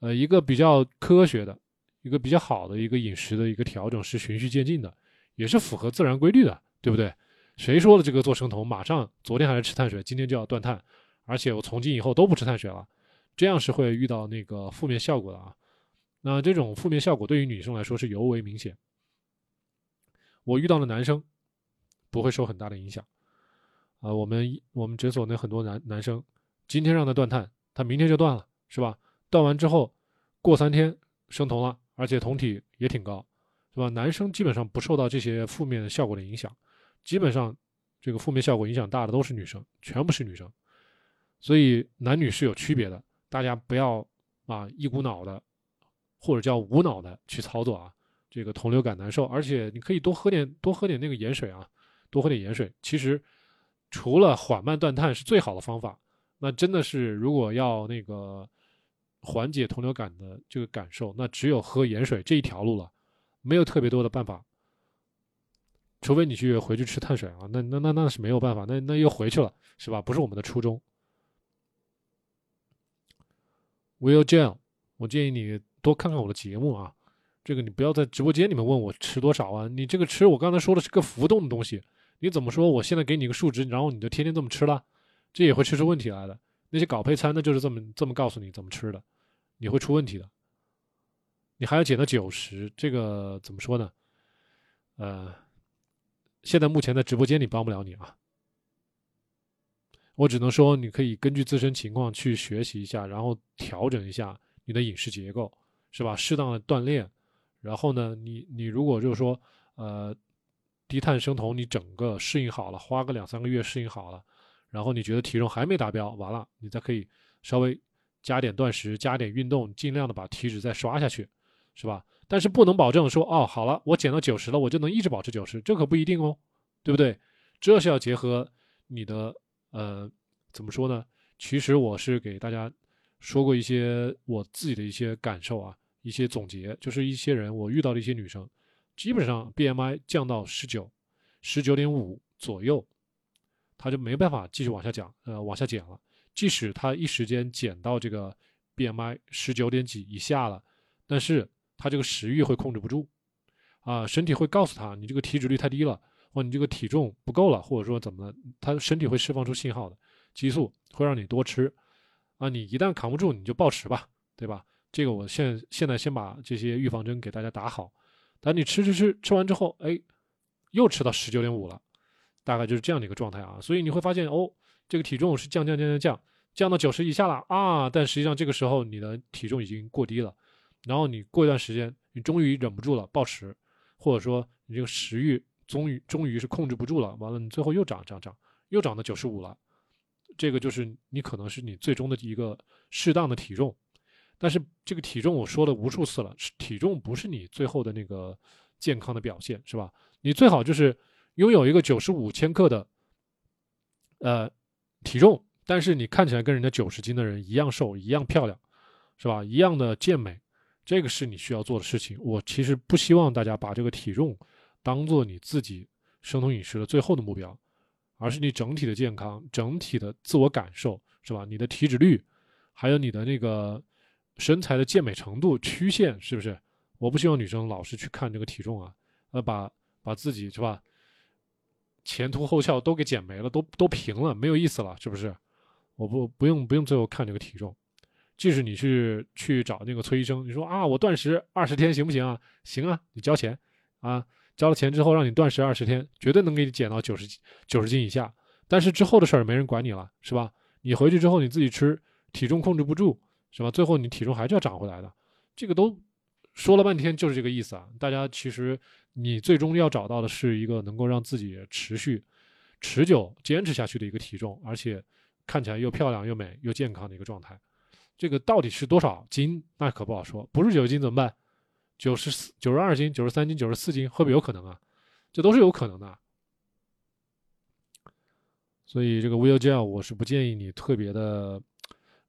呃，一个比较科学的，一个比较好的一个饮食的一个调整是循序渐进的，也是符合自然规律的，对不对？谁说的这个做生酮马上昨天还在吃碳水，今天就要断碳？而且我从今以后都不吃碳水了，这样是会遇到那个负面效果的啊。那这种负面效果对于女生来说是尤为明显。我遇到的男生不会受很大的影响啊。我们我们诊所那很多男男生，今天让他断碳，他明天就断了，是吧？断完之后过三天生酮了，而且酮体也挺高，是吧？男生基本上不受到这些负面的效果的影响，基本上这个负面效果影响大的都是女生，全部是女生。所以男女是有区别的，大家不要啊一股脑的，或者叫无脑的去操作啊。这个酮流感难受，而且你可以多喝点多喝点那个盐水啊，多喝点盐水。其实除了缓慢断碳是最好的方法，那真的是如果要那个缓解酮流感的这个感受，那只有喝盐水这一条路了，没有特别多的办法。除非你去回去吃碳水啊，那那那那是没有办法，那那又回去了，是吧？不是我们的初衷。Will Gel，我建议你多看看我的节目啊。这个你不要在直播间里面问我吃多少啊。你这个吃，我刚才说的是个浮动的东西，你怎么说？我现在给你个数值，然后你就天天这么吃了，这也会吃出问题来的。那些搞配餐的就是这么这么告诉你怎么吃的，你会出问题的。你还要减到九十，这个怎么说呢？呃，现在目前在直播间里帮不了你啊，我只能说你可以根据自身情况去学习一下，然后调整一下你的饮食结构，是吧？适当的锻炼，然后呢，你你如果就是说呃低碳生酮，你整个适应好了，花个两三个月适应好了，然后你觉得体重还没达标，完了你再可以稍微加点断食，加点运动，尽量的把体脂再刷下去，是吧？但是不能保证说哦，好了，我减到九十了，我就能一直保持九十，这可不一定哦，对不对？这是要结合你的呃，怎么说呢？其实我是给大家说过一些我自己的一些感受啊，一些总结，就是一些人我遇到的一些女生，基本上 BMI 降到十九、十九点五左右，她就没办法继续往下降，呃，往下减了。即使他一时间减到这个 BMI 十九点几以下了，但是。他这个食欲会控制不住，啊，身体会告诉他你这个体脂率太低了，或你这个体重不够了，或者说怎么了，他身体会释放出信号的，激素会让你多吃，啊，你一旦扛不住你就暴食吧，对吧？这个我现现在先把这些预防针给大家打好，等你吃吃吃吃完之后，哎，又吃到十九点五了，大概就是这样的一个状态啊，所以你会发现哦，这个体重是降降降降降降到九十以下了啊，但实际上这个时候你的体重已经过低了。然后你过一段时间，你终于忍不住了，暴食，或者说你这个食欲终于终于是控制不住了，完了你最后又涨涨涨，又涨到九十五了，这个就是你可能是你最终的一个适当的体重，但是这个体重我说了无数次了，体重不是你最后的那个健康的表现，是吧？你最好就是拥有一个九十五千克的呃体重，但是你看起来跟人家九十斤的人一样瘦，一样漂亮，是吧？一样的健美。这个是你需要做的事情。我其实不希望大家把这个体重当做你自己生酮饮食的最后的目标，而是你整体的健康、整体的自我感受，是吧？你的体脂率，还有你的那个身材的健美程度曲线，是不是？我不希望女生老是去看这个体重啊，呃，把把自己是吧，前凸后翘都给减没了，都都平了，没有意思了，是不是？我不不用不用最后看这个体重。即使你去去找那个崔医生，你说啊，我断食二十天行不行啊？行啊，你交钱，啊，交了钱之后让你断食二十天，绝对能给你减到九十九十斤以下。但是之后的事儿没人管你了，是吧？你回去之后你自己吃，体重控制不住，是吧？最后你体重还是要长回来的。这个都说了半天就是这个意思啊。大家其实你最终要找到的是一个能够让自己持续、持久坚持下去的一个体重，而且看起来又漂亮又美又健康的一个状态。这个到底是多少斤？那可不好说。不是九十斤怎么办？九十四、九十二斤、九十三斤、九十四斤，会不会有可能啊？这都是有可能的。所以这个 Will Gel，我是不建议你特别的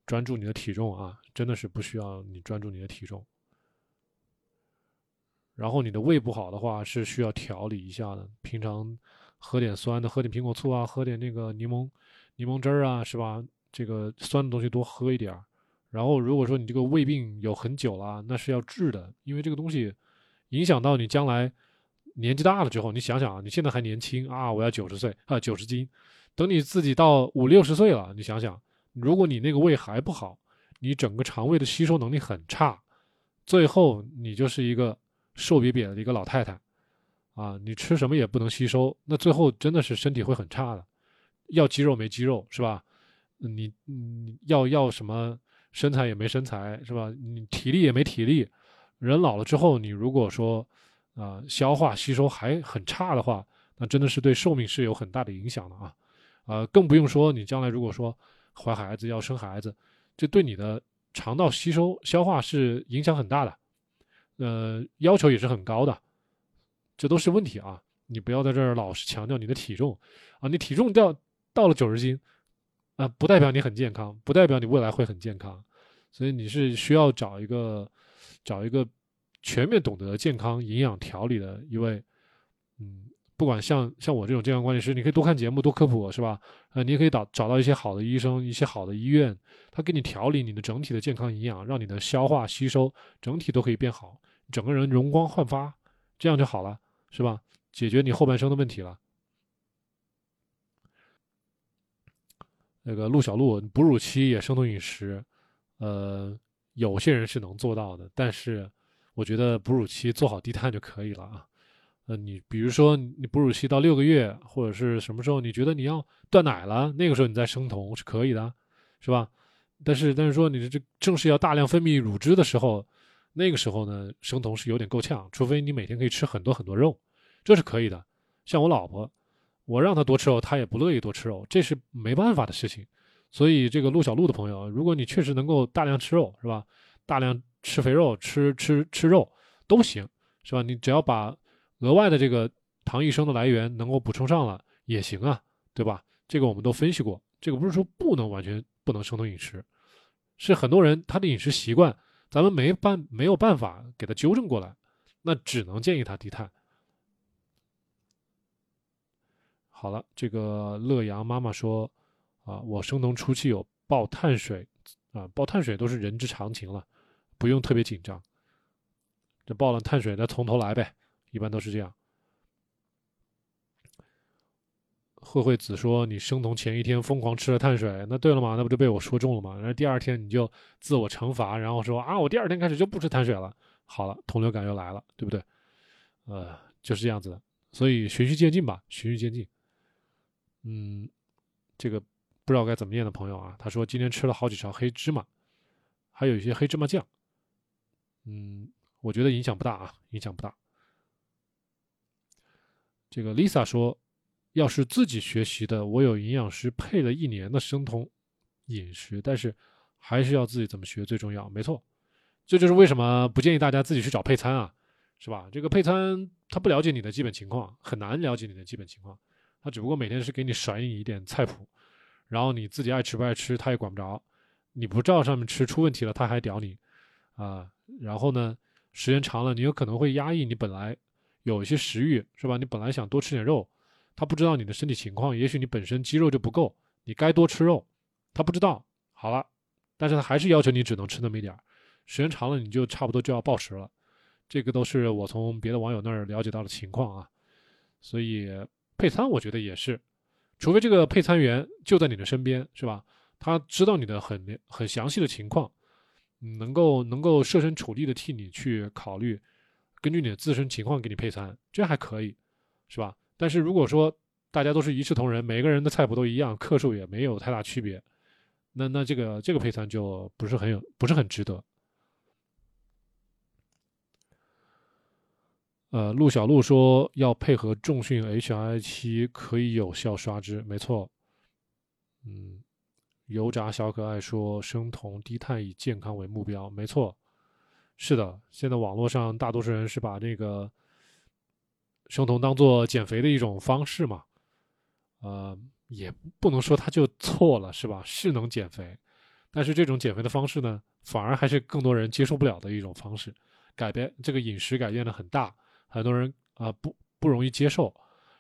专注你的体重啊，真的是不需要你专注你的体重。然后你的胃不好的话，是需要调理一下的。平常喝点酸的，喝点苹果醋啊，喝点那个柠檬柠檬汁儿啊，是吧？这个酸的东西多喝一点儿。然后，如果说你这个胃病有很久了，那是要治的，因为这个东西影响到你将来年纪大了之后。你想想啊，你现在还年轻啊，我要九十岁啊，九十斤，等你自己到五六十岁了，你想想，如果你那个胃还不好，你整个肠胃的吸收能力很差，最后你就是一个瘦瘪瘪的一个老太太啊，你吃什么也不能吸收，那最后真的是身体会很差的，要肌肉没肌肉是吧？你你要要什么？身材也没身材是吧？你体力也没体力，人老了之后，你如果说啊消化吸收还很差的话，那真的是对寿命是有很大的影响的啊！啊，更不用说你将来如果说怀孩子要生孩子，这对你的肠道吸收消化是影响很大的，呃，要求也是很高的，这都是问题啊！你不要在这儿老是强调你的体重啊，你体重掉到了九十斤。啊，不代表你很健康，不代表你未来会很健康，所以你是需要找一个，找一个全面懂得健康营养调理的一位，嗯，不管像像我这种健康管理师，你可以多看节目，多科普，是吧？呃，你也可以找找到一些好的医生，一些好的医院，他给你调理你的整体的健康营养，让你的消化吸收整体都可以变好，整个人容光焕发，这样就好了，是吧？解决你后半生的问题了。那个陆小璐哺乳期也生酮饮食，呃，有些人是能做到的，但是我觉得哺乳期做好低碳就可以了啊。呃，你比如说你哺乳期到六个月或者是什么时候，你觉得你要断奶了，那个时候你再生酮是可以的，是吧？但是但是说你这正是要大量分泌乳汁的时候，那个时候呢，生酮是有点够呛，除非你每天可以吃很多很多肉，这是可以的。像我老婆，我让她多吃肉，她也不乐意多吃肉，这是没办法的事情。所以这个陆小璐的朋友，如果你确实能够大量吃肉，是吧？大量吃肥肉，吃吃吃肉都行，是吧？你只要把额外的这个糖异生的来源能够补充上了也行啊，对吧？这个我们都分析过，这个不是说不能完全不能生酮饮食，是很多人他的饮食习惯咱们没办没有办法给他纠正过来，那只能建议他低碳。好了，这个乐阳妈妈说啊，我生酮初期有爆碳水啊，爆碳水都是人之常情了，不用特别紧张。这爆了碳水，那从头来呗。一般都是这样。慧慧子说：“你生酮前一天疯狂吃了碳水，那对了嘛？那不就被我说中了吗？然后第二天你就自我惩罚，然后说啊，我第二天开始就不吃碳水了。好了，同流感又来了，对不对？呃，就是这样子的。所以循序渐进吧，循序渐进。嗯，这个不知道该怎么念的朋友啊，他说今天吃了好几勺黑芝麻，还有一些黑芝麻酱。嗯，我觉得影响不大啊，影响不大。”这个 Lisa 说：“要是自己学习的，我有营养师配了一年的生酮饮食，但是还是要自己怎么学最重要。没错，这就是为什么不建议大家自己去找配餐啊，是吧？这个配餐他不了解你的基本情况，很难了解你的基本情况。他只不过每天是给你甩你一点菜谱，然后你自己爱吃不爱吃他也管不着。你不照上面吃出问题了，他还屌你啊。然后呢，时间长了，你有可能会压抑你本来。”有一些食欲是吧？你本来想多吃点肉，他不知道你的身体情况，也许你本身肌肉就不够，你该多吃肉，他不知道。好了，但是他还是要求你只能吃那么一点儿，时间长了你就差不多就要暴食了。这个都是我从别的网友那儿了解到的情况啊。所以配餐我觉得也是，除非这个配餐员就在你的身边是吧？他知道你的很很详细的情况，能够能够设身处地的替你去考虑。根据你的自身情况给你配餐，这还可以，是吧？但是如果说大家都是一视同仁，每个人的菜谱都一样，克数也没有太大区别，那那这个这个配餐就不是很有，不是很值得。呃，陆小璐说要配合重训 HI7 可以有效刷脂，没错。嗯，油炸小可爱说生酮低碳以健康为目标，没错。是的，现在网络上大多数人是把这个生酮当做减肥的一种方式嘛，呃，也不能说它就错了，是吧？是能减肥，但是这种减肥的方式呢，反而还是更多人接受不了的一种方式。改变这个饮食改变的很大，很多人啊不不容易接受，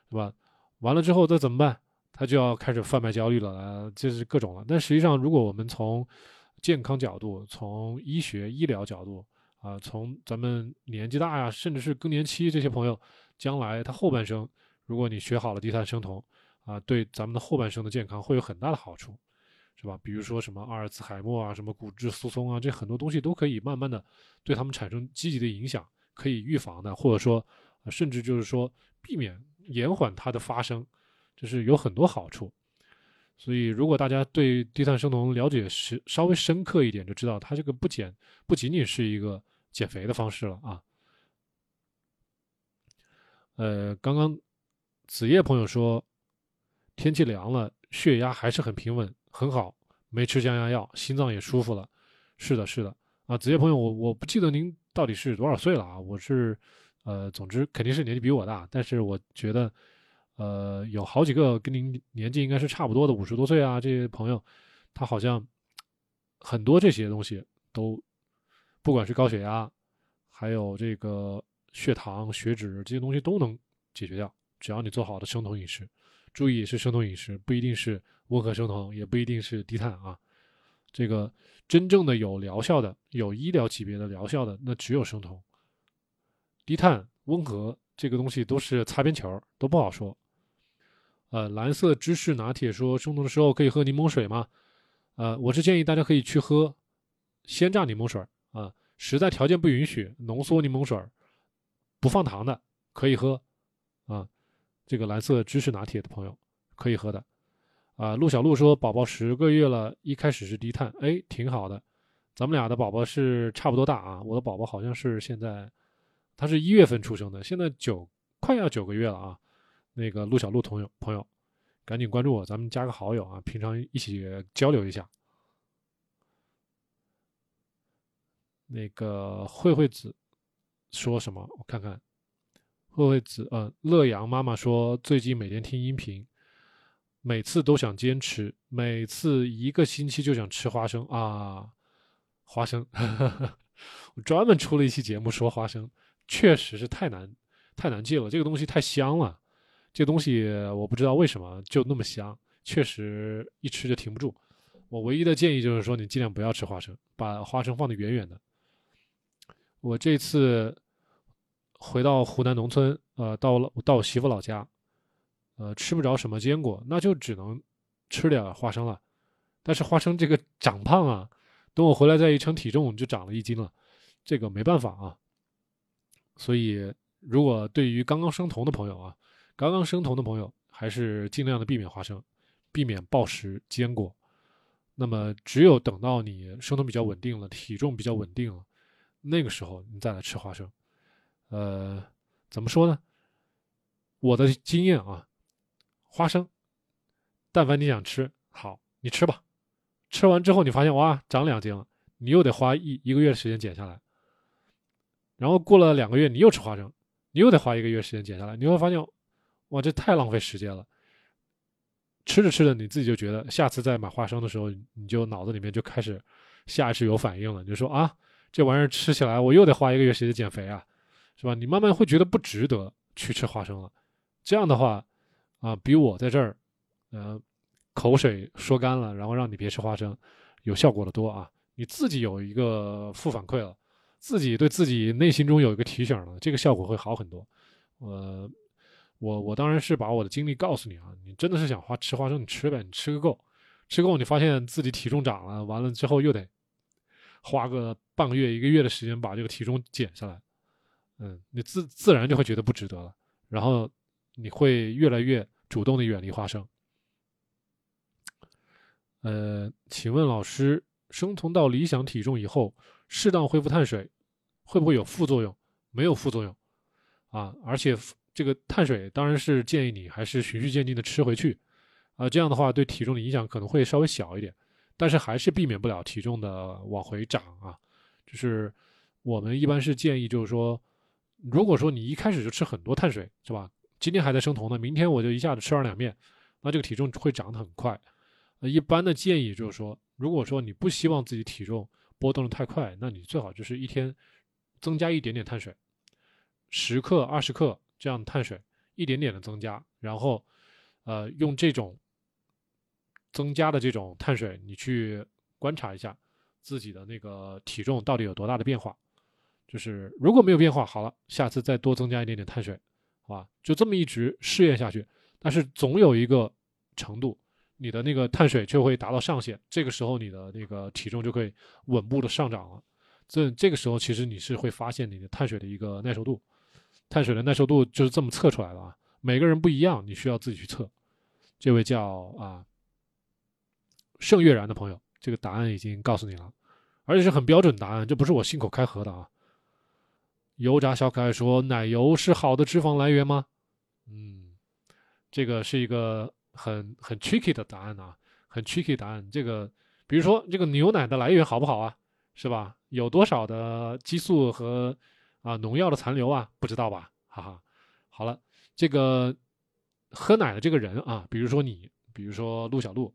是吧？完了之后再怎么办？他就要开始贩卖焦虑了，就是各种了。但实际上，如果我们从健康角度，从医学医疗角度，啊，从咱们年纪大呀，甚至是更年期这些朋友，将来他后半生，如果你学好了低碳生酮，啊，对咱们的后半生的健康会有很大的好处，是吧？比如说什么阿尔茨海默啊，什么骨质疏松啊，这很多东西都可以慢慢的对他们产生积极的影响，可以预防的，或者说，甚至就是说避免延缓它的发生，就是有很多好处。所以，如果大家对低碳生酮了解是稍微深刻一点，就知道它这个不减不仅仅是一个。减肥的方式了啊，呃，刚刚子夜朋友说天气凉了，血压还是很平稳，很好，没吃降压药，心脏也舒服了。是的，是的啊，子夜朋友，我我不记得您到底是多少岁了啊？我是呃，总之肯定是年纪比我大，但是我觉得呃，有好几个跟您年纪应该是差不多的，五十多岁啊，这些朋友，他好像很多这些东西都。不管是高血压，还有这个血糖、血脂这些东西都能解决掉，只要你做好的生酮饮食。注意是生酮饮食，不一定是温和生酮，也不一定是低碳啊。这个真正的有疗效的、有医疗级别的疗效的，那只有生酮。低碳、温和这个东西都是擦边球，都不好说。呃，蓝色芝士拿铁说，生酮的时候可以喝柠檬水吗？呃，我是建议大家可以去喝。鲜榨柠檬水啊，实在条件不允许，浓缩柠檬水不放糖的可以喝啊。这个蓝色芝士拿铁的朋友可以喝的啊。陆小璐说，宝宝十个月了，一开始是低碳，哎，挺好的。咱们俩的宝宝是差不多大啊，我的宝宝好像是现在，他是一月份出生的，现在九快要九个月了啊。那个陆小璐朋友朋友，赶紧关注我，咱们加个好友啊，平常一起交流一下。那个慧慧子说什么？我看看，慧慧子，呃，乐阳妈妈说最近每天听音频，每次都想坚持，每次一个星期就想吃花生啊。花生，我专门出了一期节目说花生，确实是太难太难戒了。这个东西太香了，这个东西我不知道为什么就那么香，确实一吃就停不住。我唯一的建议就是说，你尽量不要吃花生，把花生放得远远的。我这次回到湖南农村，呃，到了到我媳妇老家，呃，吃不着什么坚果，那就只能吃点花生了。但是花生这个长胖啊。等我回来再一称体重，就长了一斤了，这个没办法啊。所以，如果对于刚刚生酮的朋友啊，刚刚生酮的朋友，还是尽量的避免花生，避免暴食坚果。那么，只有等到你生酮比较稳定了，体重比较稳定了，那个时候你再来吃花生。呃，怎么说呢？我的经验啊，花生，但凡你想吃，好，你吃吧。吃完之后，你发现哇，长两斤了，你又得花一一个月的时间减下来。然后过了两个月，你又吃花生，你又得花一个月时间减下来。你会发现，哇，这太浪费时间了。吃着吃着，你自己就觉得，下次再买花生的时候，你就脑子里面就开始下意识有反应了，你就说啊，这玩意儿吃起来我又得花一个月时间减肥啊，是吧？你慢慢会觉得不值得去吃花生了。这样的话，啊，比我在这儿，嗯。口水说干了，然后让你别吃花生，有效果的多啊！你自己有一个负反馈了，自己对自己内心中有一个提醒了，这个效果会好很多。呃，我我当然是把我的经历告诉你啊，你真的是想花吃花生，你吃呗，你吃个够，吃够你发现自己体重涨了，完了之后又得花个半个月一个月的时间把这个体重减下来，嗯，你自自然就会觉得不值得了，然后你会越来越主动的远离花生。呃，请问老师，生酮到理想体重以后，适当恢复碳水，会不会有副作用？没有副作用，啊，而且这个碳水当然是建议你还是循序渐进的吃回去，啊，这样的话对体重的影响可能会稍微小一点，但是还是避免不了体重的往回涨啊。就是我们一般是建议，就是说，如果说你一开始就吃很多碳水，是吧？今天还在生酮呢，明天我就一下子吃二两面，那这个体重会长得很快。一般的建议就是说，如果说你不希望自己体重波动的太快，那你最好就是一天增加一点点碳水，十克、二十克这样的碳水，一点点的增加，然后，呃，用这种增加的这种碳水，你去观察一下自己的那个体重到底有多大的变化。就是如果没有变化，好了，下次再多增加一点点碳水，好吧？就这么一直试验下去，但是总有一个程度。你的那个碳水就会达到上限，这个时候你的那个体重就可以稳步的上涨了。这这个时候其实你是会发现你的碳水的一个耐受度，碳水的耐受度就是这么测出来的啊。每个人不一样，你需要自己去测。这位叫啊盛月然的朋友，这个答案已经告诉你了，而且是很标准答案，这不是我信口开河的啊。油炸小可爱说：“奶油是好的脂肪来源吗？”嗯，这个是一个。很很 tricky 的答案啊，很 tricky 答案。这个，比如说这个牛奶的来源好不好啊？是吧？有多少的激素和啊农药的残留啊？不知道吧？哈哈。好了，这个喝奶的这个人啊，比如说你，比如说陆小璐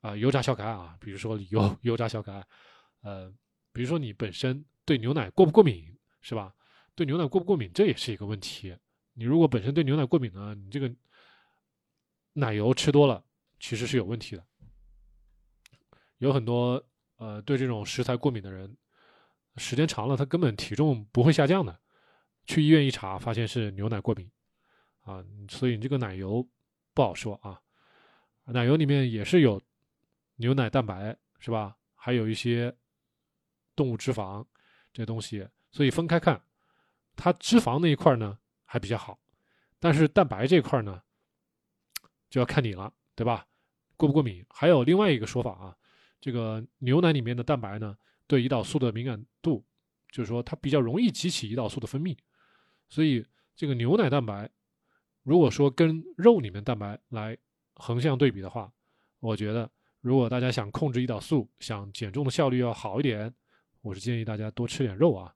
啊，油炸小可爱啊，比如说油 油炸小可爱，呃，比如说你本身对牛奶过不过敏，是吧？对牛奶过不过敏，这也是一个问题。你如果本身对牛奶过敏呢，你这个。奶油吃多了其实是有问题的，有很多呃对这种食材过敏的人，时间长了他根本体重不会下降的，去医院一查发现是牛奶过敏，啊，所以你这个奶油不好说啊，奶油里面也是有牛奶蛋白是吧？还有一些动物脂肪这东西，所以分开看，它脂肪那一块呢还比较好，但是蛋白这块呢就要看你了，对吧？过不过敏？还有另外一个说法啊，这个牛奶里面的蛋白呢，对胰岛素的敏感度，就是说它比较容易激起胰岛素的分泌，所以这个牛奶蛋白，如果说跟肉里面蛋白来横向对比的话，我觉得。如果大家想控制胰岛素，想减重的效率要好一点，我是建议大家多吃点肉啊。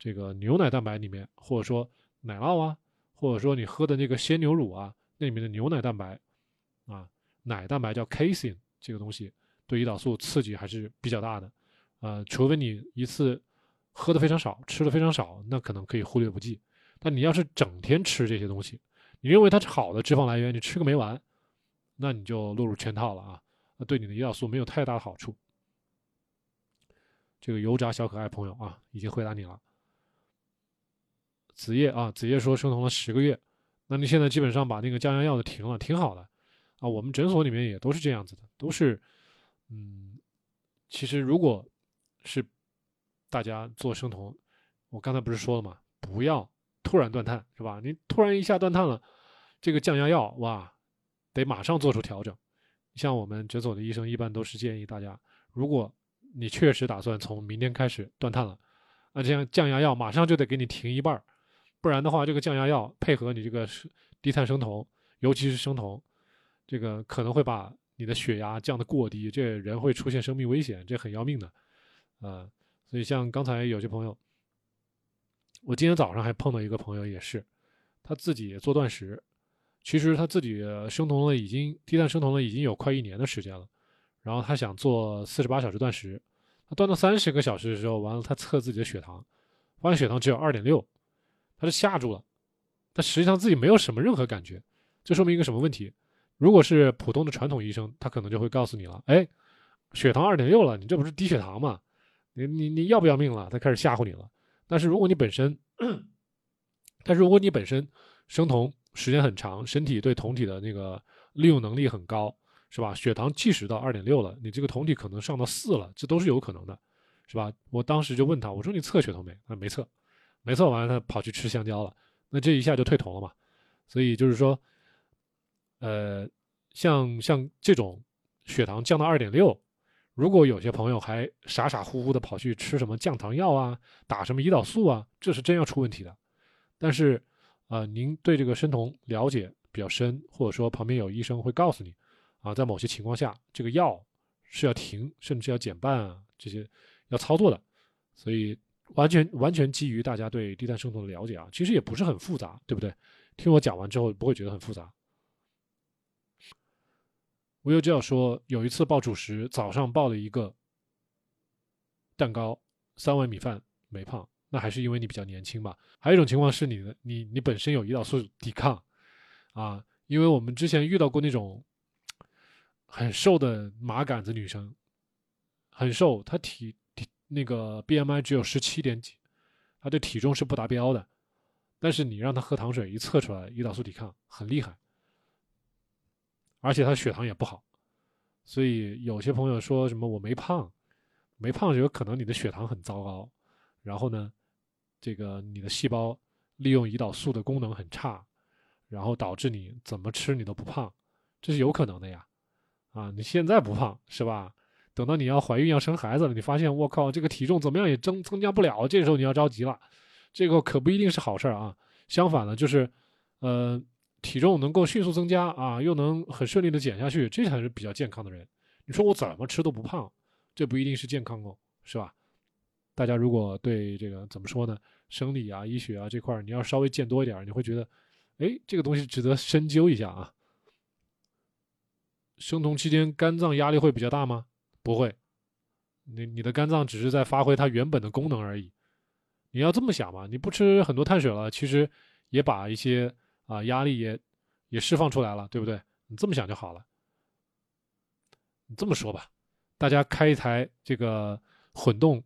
这个牛奶蛋白里面，或者说奶酪啊，或者说你喝的那个鲜牛乳啊，那里面的牛奶蛋白啊，奶蛋白叫 casein，这个东西对胰岛素刺激还是比较大的。呃，除非你一次喝的非常少，吃的非常少，那可能可以忽略不计。但你要是整天吃这些东西，你认为它是好的脂肪来源，你吃个没完，那你就落入圈套了啊。对你的胰岛素没有太大的好处。这个油炸小可爱朋友啊，已经回答你了。子夜啊，子夜说生酮了十个月，那你现在基本上把那个降压药的停了，挺好的啊。我们诊所里面也都是这样子的，都是，嗯，其实如果是大家做生酮，我刚才不是说了吗？不要突然断碳，是吧？你突然一下断碳了，这个降压药哇，得马上做出调整。像我们诊所的医生一般都是建议大家，如果你确实打算从明天开始断碳了，那这样降压药马上就得给你停一半儿不然的话，这个降压药配合你这个低碳生酮，尤其是生酮，这个可能会把你的血压降得过低，这人会出现生命危险，这很要命的，啊，所以像刚才有些朋友，我今天早上还碰到一个朋友，也是他自己做断食。其实他自己生酮了，已经低碳生酮了，已经有快一年的时间了。然后他想做四十八小时断食，他断到三十个小时的时候，完了他测自己的血糖，发现血糖只有二点六，他是吓住了。他实际上自己没有什么任何感觉，这说明一个什么问题？如果是普通的传统医生，他可能就会告诉你了：哎，血糖二点六了，你这不是低血糖吗？你你你要不要命了？他开始吓唬你了。但是如果你本身，但是如果你本身生酮，时间很长，身体对酮体的那个利用能力很高，是吧？血糖即使到二点六了，你这个酮体可能上到四了，这都是有可能的，是吧？我当时就问他，我说你测血酮没？他没测，没错完了，他跑去吃香蕉了，那这一下就退酮了嘛？所以就是说，呃，像像这种血糖降到二点六，如果有些朋友还傻傻乎乎的跑去吃什么降糖药啊，打什么胰岛素啊，这是真要出问题的。但是。啊，您对这个生酮了解比较深，或者说旁边有医生会告诉你，啊，在某些情况下，这个药是要停，甚至要减半啊，这些要操作的，所以完全完全基于大家对低碳生酮的了解啊，其实也不是很复杂，对不对？听我讲完之后不会觉得很复杂。我又这样说，有一次报主食，早上报了一个蛋糕，三碗米饭，没胖。那还是因为你比较年轻吧。还有一种情况是你的，你你本身有胰岛素抵抗，啊，因为我们之前遇到过那种很瘦的麻杆子女生，很瘦，她体那个 BMI 只有十七点几，他的体重是不达标的，但是你让他喝糖水，一测出来胰岛素抵抗很厉害，而且他血糖也不好，所以有些朋友说什么我没胖，没胖就有可能你的血糖很糟糕，然后呢？这个你的细胞利用胰岛素的功能很差，然后导致你怎么吃你都不胖，这是有可能的呀。啊，你现在不胖是吧？等到你要怀孕要生孩子了，你发现我靠，这个体重怎么样也增增加不了，这时候你要着急了，这个可不一定是好事儿啊。相反的，就是呃，体重能够迅速增加啊，又能很顺利的减下去，这才是比较健康的人。你说我怎么吃都不胖，这不一定是健康哦，是吧？大家如果对这个怎么说呢，生理啊、医学啊这块你要稍微见多一点，你会觉得，哎，这个东西值得深究一下啊。生酮期间肝脏压力会比较大吗？不会，你你的肝脏只是在发挥它原本的功能而已。你要这么想嘛，你不吃很多碳水了，其实也把一些啊压力也也释放出来了，对不对？你这么想就好了。你这么说吧，大家开一台这个混动。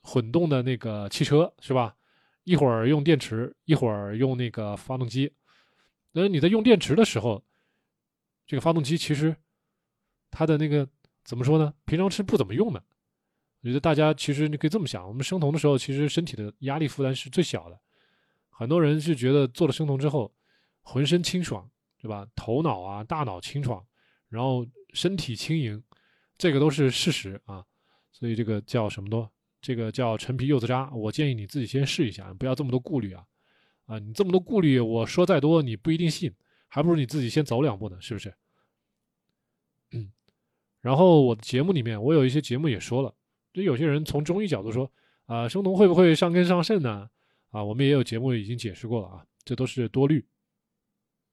混动的那个汽车是吧？一会儿用电池，一会儿用那个发动机。那你在用电池的时候，这个发动机其实它的那个怎么说呢？平常吃不怎么用的我觉得大家其实你可以这么想：我们生酮的时候，其实身体的压力负担是最小的。很多人是觉得做了生酮之后，浑身清爽，对吧？头脑啊、大脑清爽，然后身体轻盈，这个都是事实啊。所以这个叫什么多？这个叫陈皮柚子渣。我建议你自己先试一下，不要这么多顾虑啊。啊，你这么多顾虑，我说再多你不一定信，还不如你自己先走两步呢，是不是？嗯。然后我的节目里面，我有一些节目也说了。就有些人从中医角度说，啊，生酮会不会伤根伤肾呢？啊，我们也有节目已经解释过了啊，这都是多虑。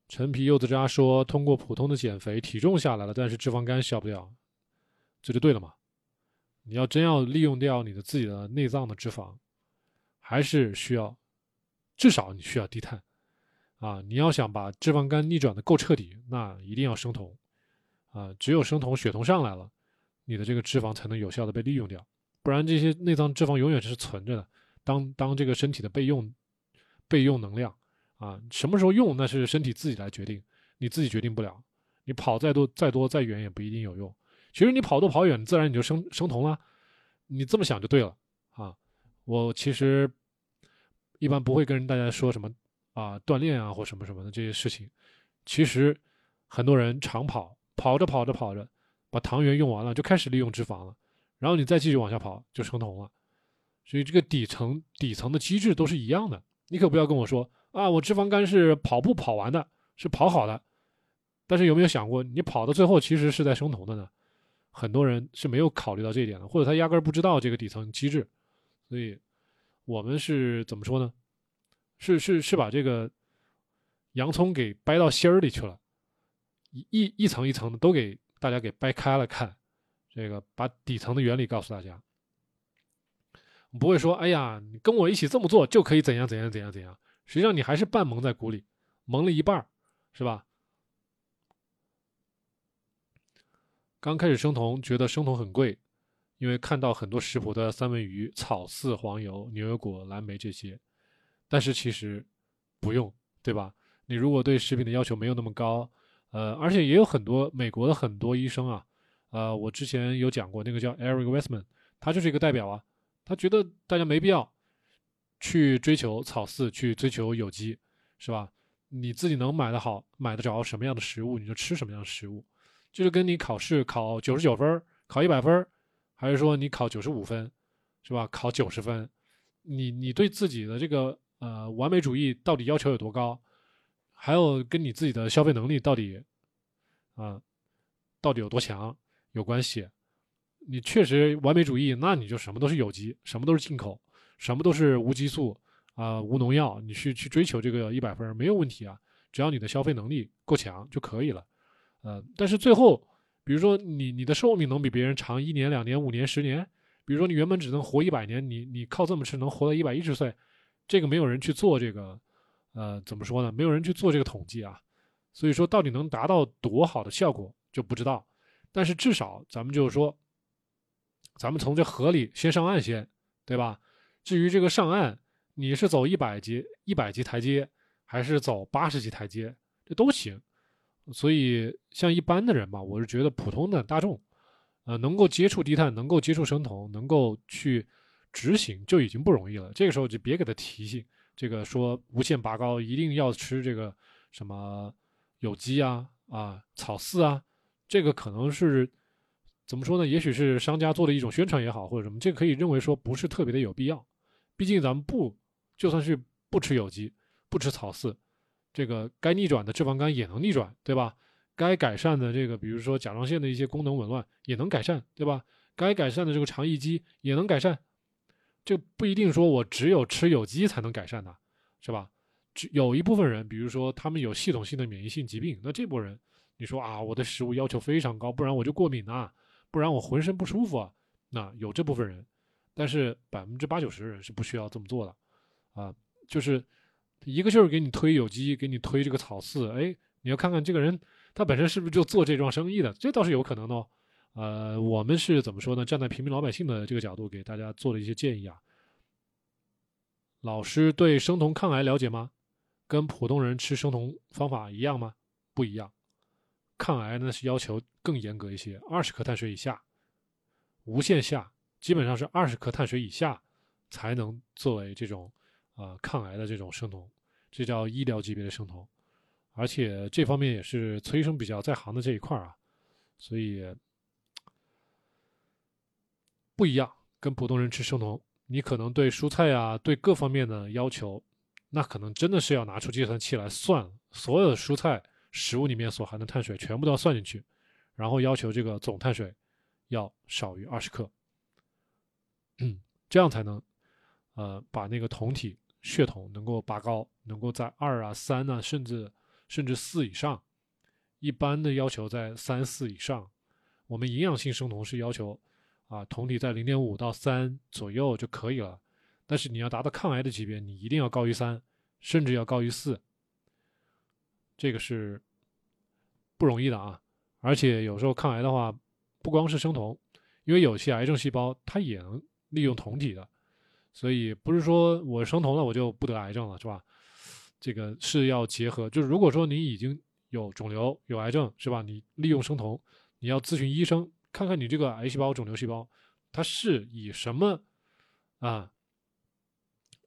陈皮柚子渣说，通过普通的减肥，体重下来了，但是脂肪肝消不掉，这就对了嘛？你要真要利用掉你的自己的内脏的脂肪，还是需要，至少你需要低碳，啊，你要想把脂肪肝逆转的够彻底，那一定要生酮，啊，只有生酮，血酮上来了，你的这个脂肪才能有效的被利用掉。不然这些内脏脂肪永远是存着的，当当这个身体的备用备用能量啊，什么时候用那是身体自己来决定，你自己决定不了。你跑再多再多再远也不一定有用。其实你跑多跑远，自然你就生生酮了。你这么想就对了啊。我其实一般不会跟大家说什么啊锻炼啊或什么什么的这些事情。其实很多人长跑，跑着跑着跑着，把糖原用完了，就开始利用脂肪了。然后你再继续往下跑，就生酮了。所以这个底层底层的机制都是一样的。你可不要跟我说啊，我脂肪肝是跑步跑完的，是跑好的。但是有没有想过，你跑到最后其实是在生酮的呢？很多人是没有考虑到这一点的，或者他压根儿不知道这个底层机制。所以，我们是怎么说呢？是是是把这个洋葱给掰到芯儿里去了，一一一层一层的都给大家给掰开了看。这个把底层的原理告诉大家，不会说，哎呀，你跟我一起这么做就可以怎样怎样怎样怎样。实际上你还是半蒙在鼓里，蒙了一半是吧？刚开始生酮，觉得生酮很贵，因为看到很多食谱的三文鱼、草饲、黄油、牛油果、蓝莓这些，但是其实不用，对吧？你如果对食品的要求没有那么高，呃，而且也有很多美国的很多医生啊。呃，我之前有讲过，那个叫 Eric Westman，他就是一个代表啊。他觉得大家没必要去追求草饲，去追求有机，是吧？你自己能买的好，买得着什么样的食物，你就吃什么样的食物。就是跟你考试考九十九分，考一百分，还是说你考九十五分，是吧？考九十分，你你对自己的这个呃完美主义到底要求有多高？还有跟你自己的消费能力到底啊到底有多强？有关系，你确实完美主义，那你就什么都是有机，什么都是进口，什么都是无激素啊，无农药，你去去追求这个一百分没有问题啊，只要你的消费能力够强就可以了，呃，但是最后，比如说你你的寿命能比别人长一年、两年、五年、十年，比如说你原本只能活一百年，你你靠这么吃能活到一百一十岁，这个没有人去做这个，呃，怎么说呢？没有人去做这个统计啊，所以说到底能达到多好的效果就不知道。但是至少咱们就是说，咱们从这河里先上岸先，对吧？至于这个上岸，你是走一百级一百级台阶，还是走八十级台阶，这都行。所以像一般的人吧，我是觉得普通的大众，呃，能够接触低碳，能够接触生酮，能够去执行就已经不容易了。这个时候就别给他提醒，这个说无限拔高，一定要吃这个什么有机啊啊草饲啊。这个可能是怎么说呢？也许是商家做的一种宣传也好，或者什么，这可以认为说不是特别的有必要。毕竟咱们不就算是不吃有机、不吃草饲，这个该逆转的脂肪肝也能逆转，对吧？该改善的这个，比如说甲状腺的一些功能紊乱也能改善，对吧？该改善的这个肠易激也能改善。这不一定说我只有吃有机才能改善的，是吧？只有一部分人，比如说他们有系统性的免疫性疾病，那这波人。你说啊，我的食物要求非常高，不然我就过敏啊，不然我浑身不舒服啊。那有这部分人，但是百分之八九十的人是不需要这么做的，啊，就是一个劲儿给你推有机，给你推这个草饲，哎，你要看看这个人他本身是不是就做这桩生意的，这倒是有可能的哦。呃，我们是怎么说呢？站在平民老百姓的这个角度，给大家做了一些建议啊。老师对生酮抗癌了解吗？跟普通人吃生酮方法一样吗？不一样。抗癌呢是要求更严格一些，二十克碳水以下，无限下基本上是二十克碳水以下才能作为这种啊抗癌的这种生酮，这叫医疗级别的生酮。而且这方面也是崔医生比较在行的这一块啊，所以不一样。跟普通人吃生酮，你可能对蔬菜啊，对各方面的要求，那可能真的是要拿出计算器来算所有的蔬菜食物里面所含的碳水全部都要算进去，然后要求这个总碳水要少于二十克，嗯，这样才能呃把那个酮体血酮能够拔高，能够在二啊三啊，甚至。甚至四以上，一般的要求在三四以上。我们营养性生酮是要求啊，酮体在零点五到三左右就可以了。但是你要达到抗癌的级别，你一定要高于三，甚至要高于四。这个是不容易的啊！而且有时候抗癌的话，不光是生酮，因为有些癌症细胞它也能利用酮体的，所以不是说我生酮了我就不得癌症了，是吧？这个是要结合，就是如果说你已经有肿瘤、有癌症，是吧？你利用生酮，你要咨询医生，看看你这个癌细胞、肿瘤细胞，它是以什么啊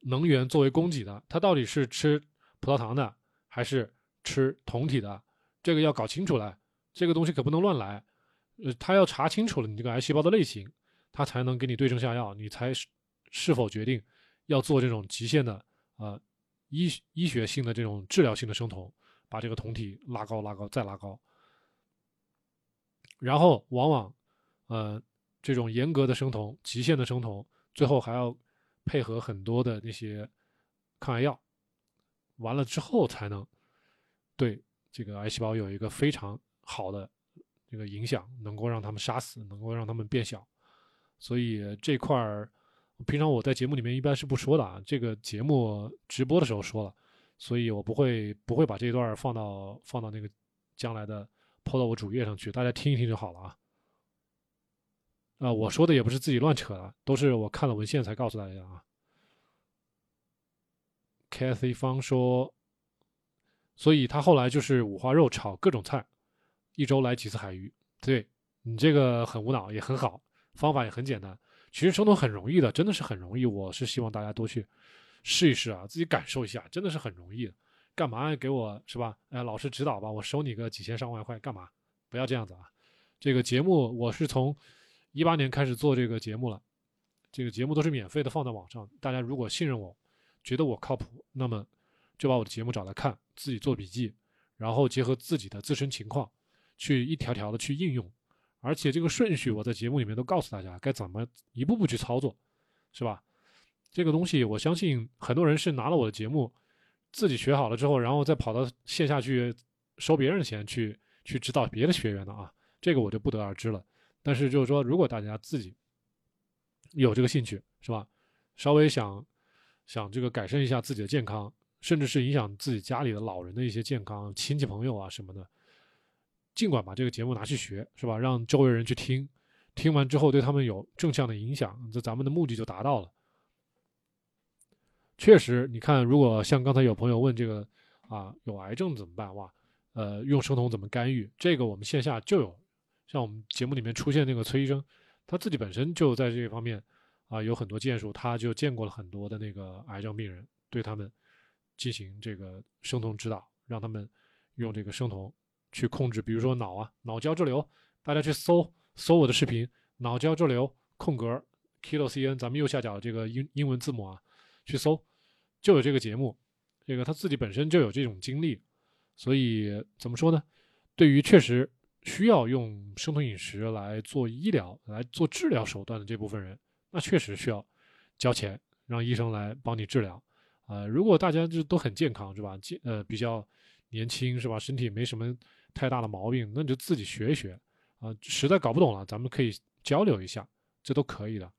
能源作为供给的？它到底是吃葡萄糖的，还是吃酮体的？这个要搞清楚了，这个东西可不能乱来。呃，他要查清楚了你这个癌细胞的类型，他才能给你对症下药，你才是是否决定要做这种极限的啊。医医学性的这种治疗性的生酮，把这个酮体拉高、拉高、再拉高，然后往往，呃，这种严格的生酮、极限的生酮，最后还要配合很多的那些抗癌药，完了之后才能对这个癌细胞有一个非常好的这个影响，能够让他们杀死，能够让他们变小，所以这块儿。平常我在节目里面一般是不说的啊，这个节目直播的时候说了，所以我不会不会把这段放到放到那个将来的抛到我主页上去，大家听一听就好了啊。啊，我说的也不是自己乱扯的，都是我看了文献才告诉大家啊。Kathy 方说，所以他后来就是五花肉炒各种菜，一周来几次海鱼。对你这个很无脑也很好，方法也很简单。其实生酮很容易的，真的是很容易。我是希望大家多去试一试啊，自己感受一下，真的是很容易的。干嘛给我是吧？哎，老师指导吧，我收你个几千上万块干嘛？不要这样子啊！这个节目我是从一八年开始做这个节目了，这个节目都是免费的放在网上。大家如果信任我，觉得我靠谱，那么就把我的节目找来看，自己做笔记，然后结合自己的自身情况，去一条条的去应用。而且这个顺序我在节目里面都告诉大家该怎么一步步去操作，是吧？这个东西我相信很多人是拿了我的节目，自己学好了之后，然后再跑到线下去收别人的钱去去指导别的学员的啊。这个我就不得而知了。但是就是说，如果大家自己有这个兴趣，是吧？稍微想想这个改善一下自己的健康，甚至是影响自己家里的老人的一些健康、亲戚朋友啊什么的。尽管把这个节目拿去学，是吧？让周围人去听，听完之后对他们有正向的影响，这咱们的目的就达到了。确实，你看，如果像刚才有朋友问这个啊，有癌症怎么办？哇，呃，用生酮怎么干预？这个我们线下就有，像我们节目里面出现那个崔医生，他自己本身就在这方面啊有很多建树，他就见过了很多的那个癌症病人，对他们进行这个生酮指导，让他们用这个生酮。去控制，比如说脑啊，脑胶质瘤，大家去搜搜我的视频，脑胶质瘤空格 kilo cn，咱们右下角这个英英文字母啊，去搜就有这个节目，这个他自己本身就有这种经历，所以怎么说呢？对于确实需要用生酮饮食来做医疗、来做治疗手段的这部分人，那确实需要交钱让医生来帮你治疗。呃，如果大家就都很健康，是吧？健呃比较年轻，是吧？身体没什么。太大的毛病，那你就自己学一学啊！实在搞不懂了，咱们可以交流一下，这都可以的。